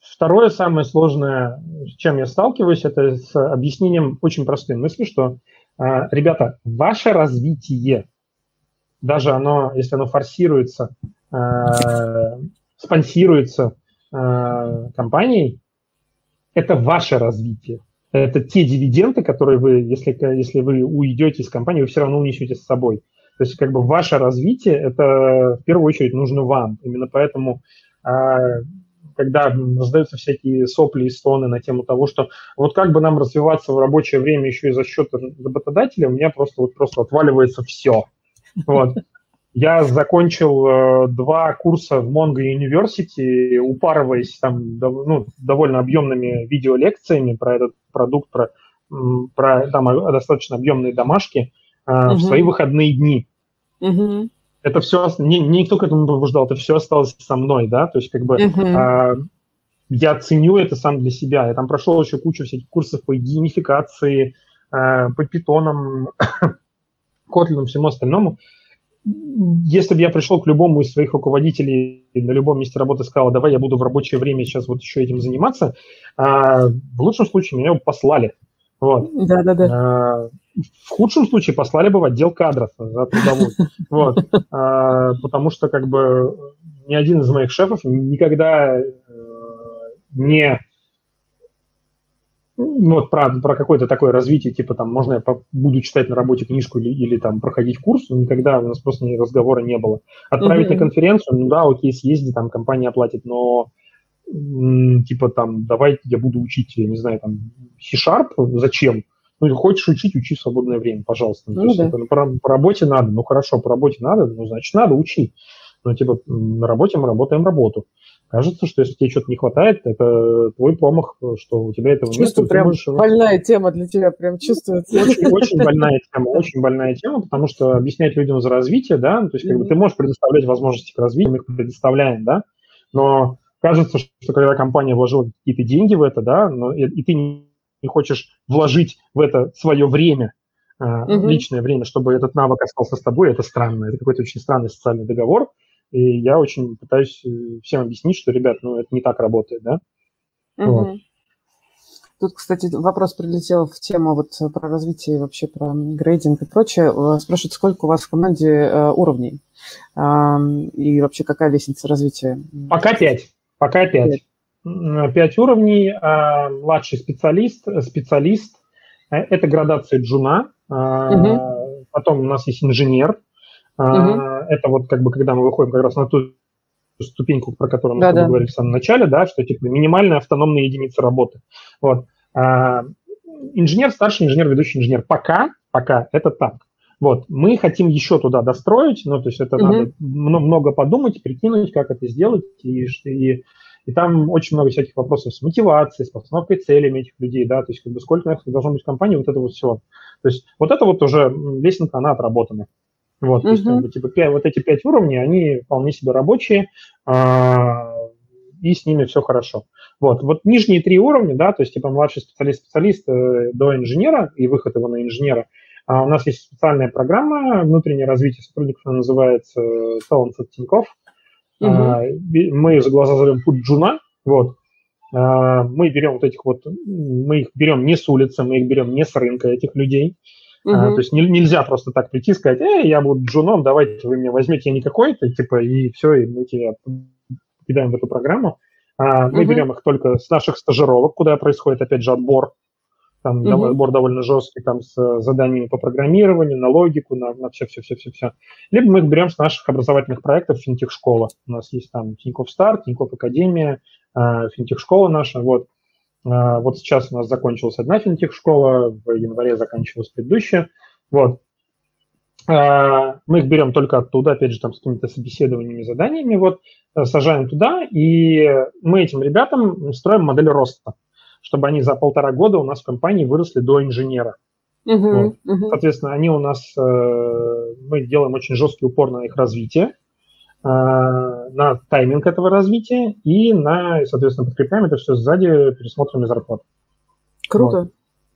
Speaker 3: второе, самое сложное, с чем я сталкиваюсь, это с объяснением очень простой мысли, что, а, ребята, ваше развитие, даже оно, если оно форсируется, а, спонсируется а, компанией, это ваше развитие это те дивиденды, которые вы, если, если вы уйдете из компании, вы все равно унесете с собой. То есть как бы ваше развитие, это в первую очередь нужно вам. Именно поэтому а, когда раздаются всякие сопли и стоны на тему того, что вот как бы нам развиваться в рабочее время еще и за счет работодателя, у меня просто вот просто отваливается все. Вот. Я закончил э, два курса в Mongo University, упарываясь там дов, ну, довольно объемными видеолекциями про этот продукт, про, про там достаточно объемные домашки э, uh-huh. в свои выходные дни. Uh-huh. Это все, не, никто к этому побуждал, это все осталось со мной, да, то есть как бы uh-huh. э, я ценю это сам для себя. Я там прошел еще кучу всяких курсов по геймификации, э, по питонам, (coughs) Kotlin, всему остальному если бы я пришел к любому из своих руководителей на любом месте работы и сказал, давай я буду в рабочее время сейчас вот еще этим заниматься, а, в лучшем случае меня бы послали. Вот.
Speaker 2: Да, да, да.
Speaker 3: В худшем случае послали бы в отдел кадров за трудовую. Вот. А, потому что как бы ни один из моих шефов никогда э, не ну, вот про, про какое-то такое развитие, типа там, можно я буду читать на работе книжку или, или там проходить курс, никогда у нас просто разговора не было. Отправить mm-hmm. на конференцию, ну да, окей, съезди, там компания оплатит, но типа там, давай я буду учить, я не знаю, там, C-Sharp, зачем? Ну, хочешь учить, учи в свободное время, пожалуйста. Ну, ну, да. есть, ну, по, по работе надо, ну, хорошо, по работе надо, ну, значит, надо, учить. Ну, типа, на работе мы работаем работу. Кажется, что если тебе что-то не хватает, это твой промах, что у тебя этого
Speaker 2: Чувствую, нет. Прям можешь... больная тема для тебя, прям чувствуется.
Speaker 3: Очень, очень больная тема, очень больная тема, потому что объяснять людям за развитие, да, то есть как бы ты можешь предоставлять возможности к развитию, мы их предоставляем, да, но кажется, что когда компания вложила какие-то деньги в это, да, но, и, и ты не хочешь вложить в это свое время, угу. личное время, чтобы этот навык остался с тобой, это странно, это какой-то очень странный социальный договор, и я очень пытаюсь э, всем объяснить, что, ребят, ну, это не так работает, да.
Speaker 2: Угу. Вот. Тут, кстати, вопрос прилетел в тему вот про развитие вообще про грейдинг и прочее. Э, спрашивают, сколько у вас в команде э, уровней и вообще какая лестница развития?
Speaker 3: Пока пять. Пока пять. Пять уровней. А, младший специалист, специалист. Это градация джуна. Угу. Потом у нас есть инженер. Угу. Это вот как бы, когда мы выходим как раз на ту ступеньку, про которую мы да, да. говорили в самом начале, да, что типа минимальная автономная единица работы. Вот. А, инженер, старший инженер, ведущий инженер. Пока, пока это так. Вот, мы хотим еще туда достроить, ну, то есть это угу. надо много подумать, прикинуть, как это сделать, и, и, и там очень много всяких вопросов с мотивацией, с постановкой целями этих людей, да, то есть как бы сколько должно быть в компании, вот это вот все. То есть вот это вот уже лестница, она отработана. Вот, то есть, как бы, типа, 5, вот эти пять уровней, они вполне себе рабочие, а, и с ними все хорошо. Вот, вот нижние три уровня, да, то есть, типа, младший специалист-специалист э, до инженера и выход его на инженера, а у нас есть специальная программа внутреннее развитие сотрудников, она называется Talents от Тинькофф. Угу. А, мы за глаза зовем путь джуна, вот. А, мы берем вот этих вот, мы их берем не с улицы, мы их берем не с рынка этих людей, Uh-huh. А, то есть не, нельзя просто так прийти и сказать, эй, я буду джуном, давайте вы меня возьмете, я не какой-то, типа, и все, и мы тебя кидаем в эту программу. А, мы uh-huh. берем их только с наших стажировок, куда происходит, опять же, отбор. Там uh-huh. отбор довольно жесткий, там с заданиями по программированию, на логику, на, на все-все-все-все-все. Либо мы их берем с наших образовательных проектов финтех-школа. У нас есть там Тинькофф Старт, Тинькофф Академия, а, финтех-школа наша, вот. А, вот сейчас у нас закончилась одна финтех-школа, в январе заканчивалась предыдущая. Вот. А, мы их берем только оттуда, опять же, там с какими-то собеседованиями, заданиями, вот, э, сажаем туда, и мы этим ребятам строим модель роста, чтобы они за полтора года у нас в компании выросли до инженера. Uh-huh, вот. uh-huh. Соответственно, они у нас, э, мы делаем очень жесткий упор на их развитие, на тайминг этого развития и на, соответственно, подкрепляем это все сзади пересмотрами зарплат.
Speaker 2: Круто. Вот.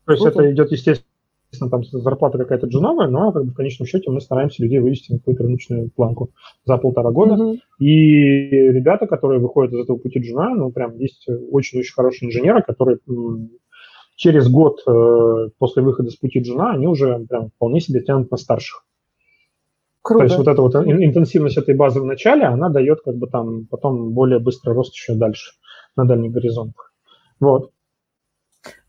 Speaker 3: То есть Круто. это идет, естественно, там зарплата какая-то джуновая, но как бы, в конечном счете мы стараемся людей вывести на какую-то рыночную планку за полтора года. Угу. И ребята, которые выходят из этого пути джуна, ну, прям есть очень-очень хорошие инженеры, которые через год э, после выхода с пути джуна, они уже прям вполне себе тянут на старших. Круто. То есть вот эта вот интенсивность этой базы в начале, она дает как бы там потом более быстрый рост еще дальше на дальних горизонтах. Вот.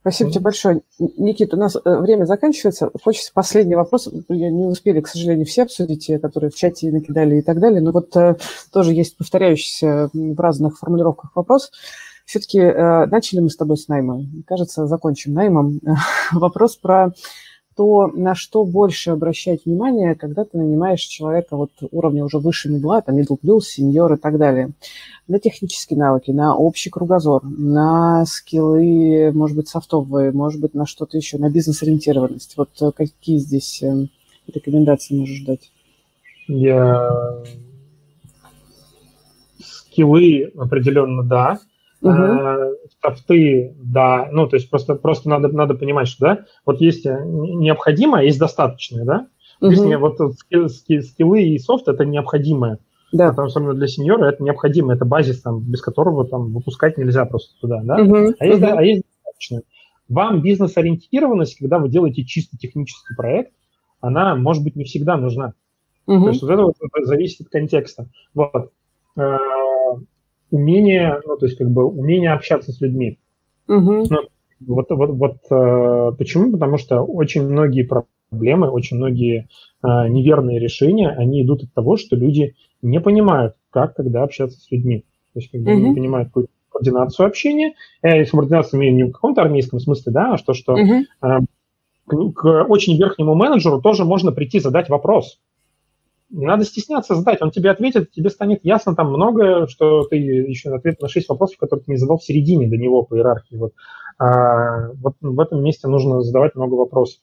Speaker 2: Спасибо тебе большое. Никита, у нас э, время заканчивается. Хочется последний вопрос. Я не успели, к сожалению, все обсудить, те, которые в чате накидали и так далее. Но вот э, тоже есть повторяющийся в разных формулировках вопрос. Все-таки э, начали мы с тобой с найма. Кажется, закончим наймом. (laughs) вопрос про то на что больше обращать внимание, когда ты нанимаешь человека вот уровня уже выше медла, там middle plus, senior и так далее. На технические навыки, на общий кругозор, на скиллы, может быть, софтовые, может быть, на что-то еще, на бизнес-ориентированность. Вот э, какие здесь э, рекомендации можешь дать?
Speaker 3: Я... Скиллы определенно да. Угу. Софты, да, ну, то есть просто, просто надо, надо понимать, что, да, вот есть э, необходимое, а есть достаточное, да. Угу. Если вот скилл, скиллы и софт – это необходимое. Да. Потому что особенно для сеньора это необходимо, это базис, там, без которого там выпускать нельзя просто туда, да. Угу. А, есть, угу. а есть достаточное. вам бизнес-ориентированность, когда вы делаете чисто технический проект, она, может быть, не всегда нужна. Угу. То есть вот это вот зависит от контекста. Вот. Умение, ну, то есть как бы умение общаться с людьми. Угу. Ну, вот, вот, вот э, почему? Потому что очень многие проблемы, очень многие э, неверные решения, они идут от того, что люди не понимают, как, когда общаться с людьми. То есть, когда mm-hmm. не понимают какую-то координацию общения, я э, координацию имею не в каком-то армейском смысле, да, а что, что mm-hmm. э, к, к очень верхнему менеджеру тоже можно прийти задать вопрос. Не надо стесняться задать, он тебе ответит, тебе станет ясно там многое, что ты еще ответ на шесть вопросов, которые ты не задал в середине до него по иерархии. Вот. А, вот в этом месте нужно задавать много вопросов.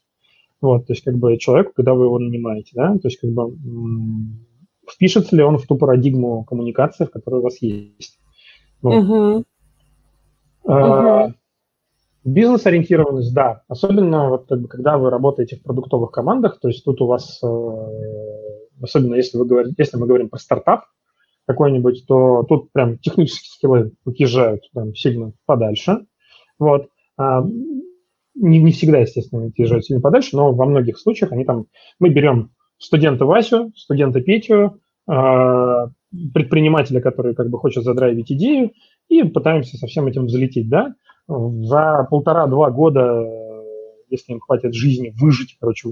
Speaker 3: Вот, то есть как бы человеку, когда вы его нанимаете, да, то есть как бы впишется ли он в ту парадигму коммуникации, в которой у вас есть. Вот. Uh-huh. Uh-huh. Бизнес-ориентированность, да. Особенно, вот, как бы, когда вы работаете в продуктовых командах, то есть тут у вас, э, особенно если, вы говорите, если мы говорим про стартап какой-нибудь, то тут прям технические скиллы уезжают прям сильно подальше. Вот. А, не, не всегда, естественно, уезжают сильно подальше, но во многих случаях они там... Мы берем студента Васю, студента Петю, а, предпринимателя, который как бы хочет задрайвить идею, и пытаемся со всем этим взлететь, да. За полтора-два года, если им хватит жизни, выжить, короче,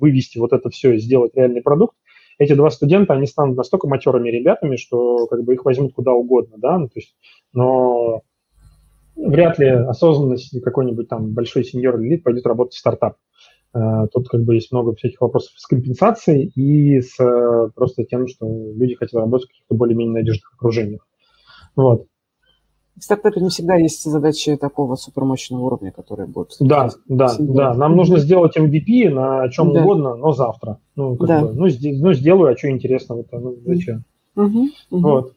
Speaker 3: вывести вот это все и сделать реальный продукт, эти два студента, они станут настолько матерыми ребятами, что как бы их возьмут куда угодно, да, ну, то есть, но вряд ли осознанность какой-нибудь там большой сеньор или лид пойдет работать в стартап. Э, тут как бы есть много всяких вопросов с компенсацией и с э, просто тем, что люди хотят работать в каких-то более-менее надежных окружениях. Вот.
Speaker 2: В стартапе не всегда есть задачи такого супермощного уровня, которые будут...
Speaker 3: Да, да, да. Нам нужно сделать MVP на чем да. угодно, но завтра. Ну, как да. бы, ну, ну, сделаю, а что интересного-то, ну, зачем? Угу, угу. Вот.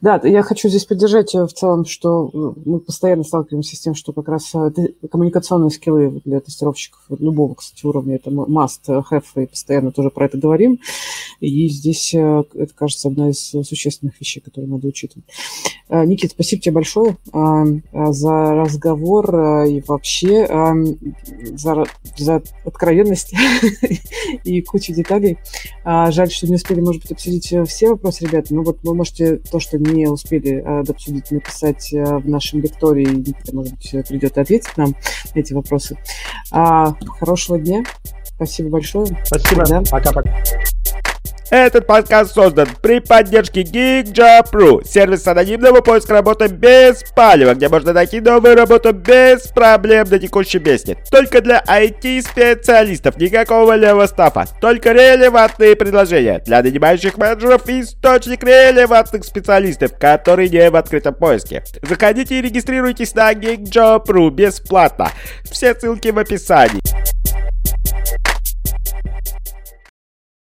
Speaker 2: Да, я хочу здесь поддержать э, в целом, что э, мы постоянно сталкиваемся с тем, что как раз э, коммуникационные скиллы для тестировщиков любого, кстати, уровня это must have, и постоянно тоже про это говорим. И здесь это, кажется, одна из существенных вещей, которые надо учитывать. Никит, спасибо тебе большое за разговор и вообще за, за откровенность (laughs) и кучу деталей. Жаль, что не успели, может быть, обсудить все вопросы, ребята, но вот вы можете то, что не успели э, обсудить, написать э, в нашем лектории. Никита, может быть, придет и ответит нам на эти вопросы. А, хорошего дня. Спасибо большое.
Speaker 3: Спасибо. Пока-пока.
Speaker 1: Этот подкаст создан при поддержке GeekJob.ru, сервис анонимного поиска работы без палева, где можно найти новую работу без проблем на текущем месте. Только для IT-специалистов, никакого левого стафа, только релевантные предложения для нанимающих менеджеров и источник релевантных специалистов, которые не в открытом поиске. Заходите и регистрируйтесь на GeekJob.ru бесплатно. Все ссылки в описании.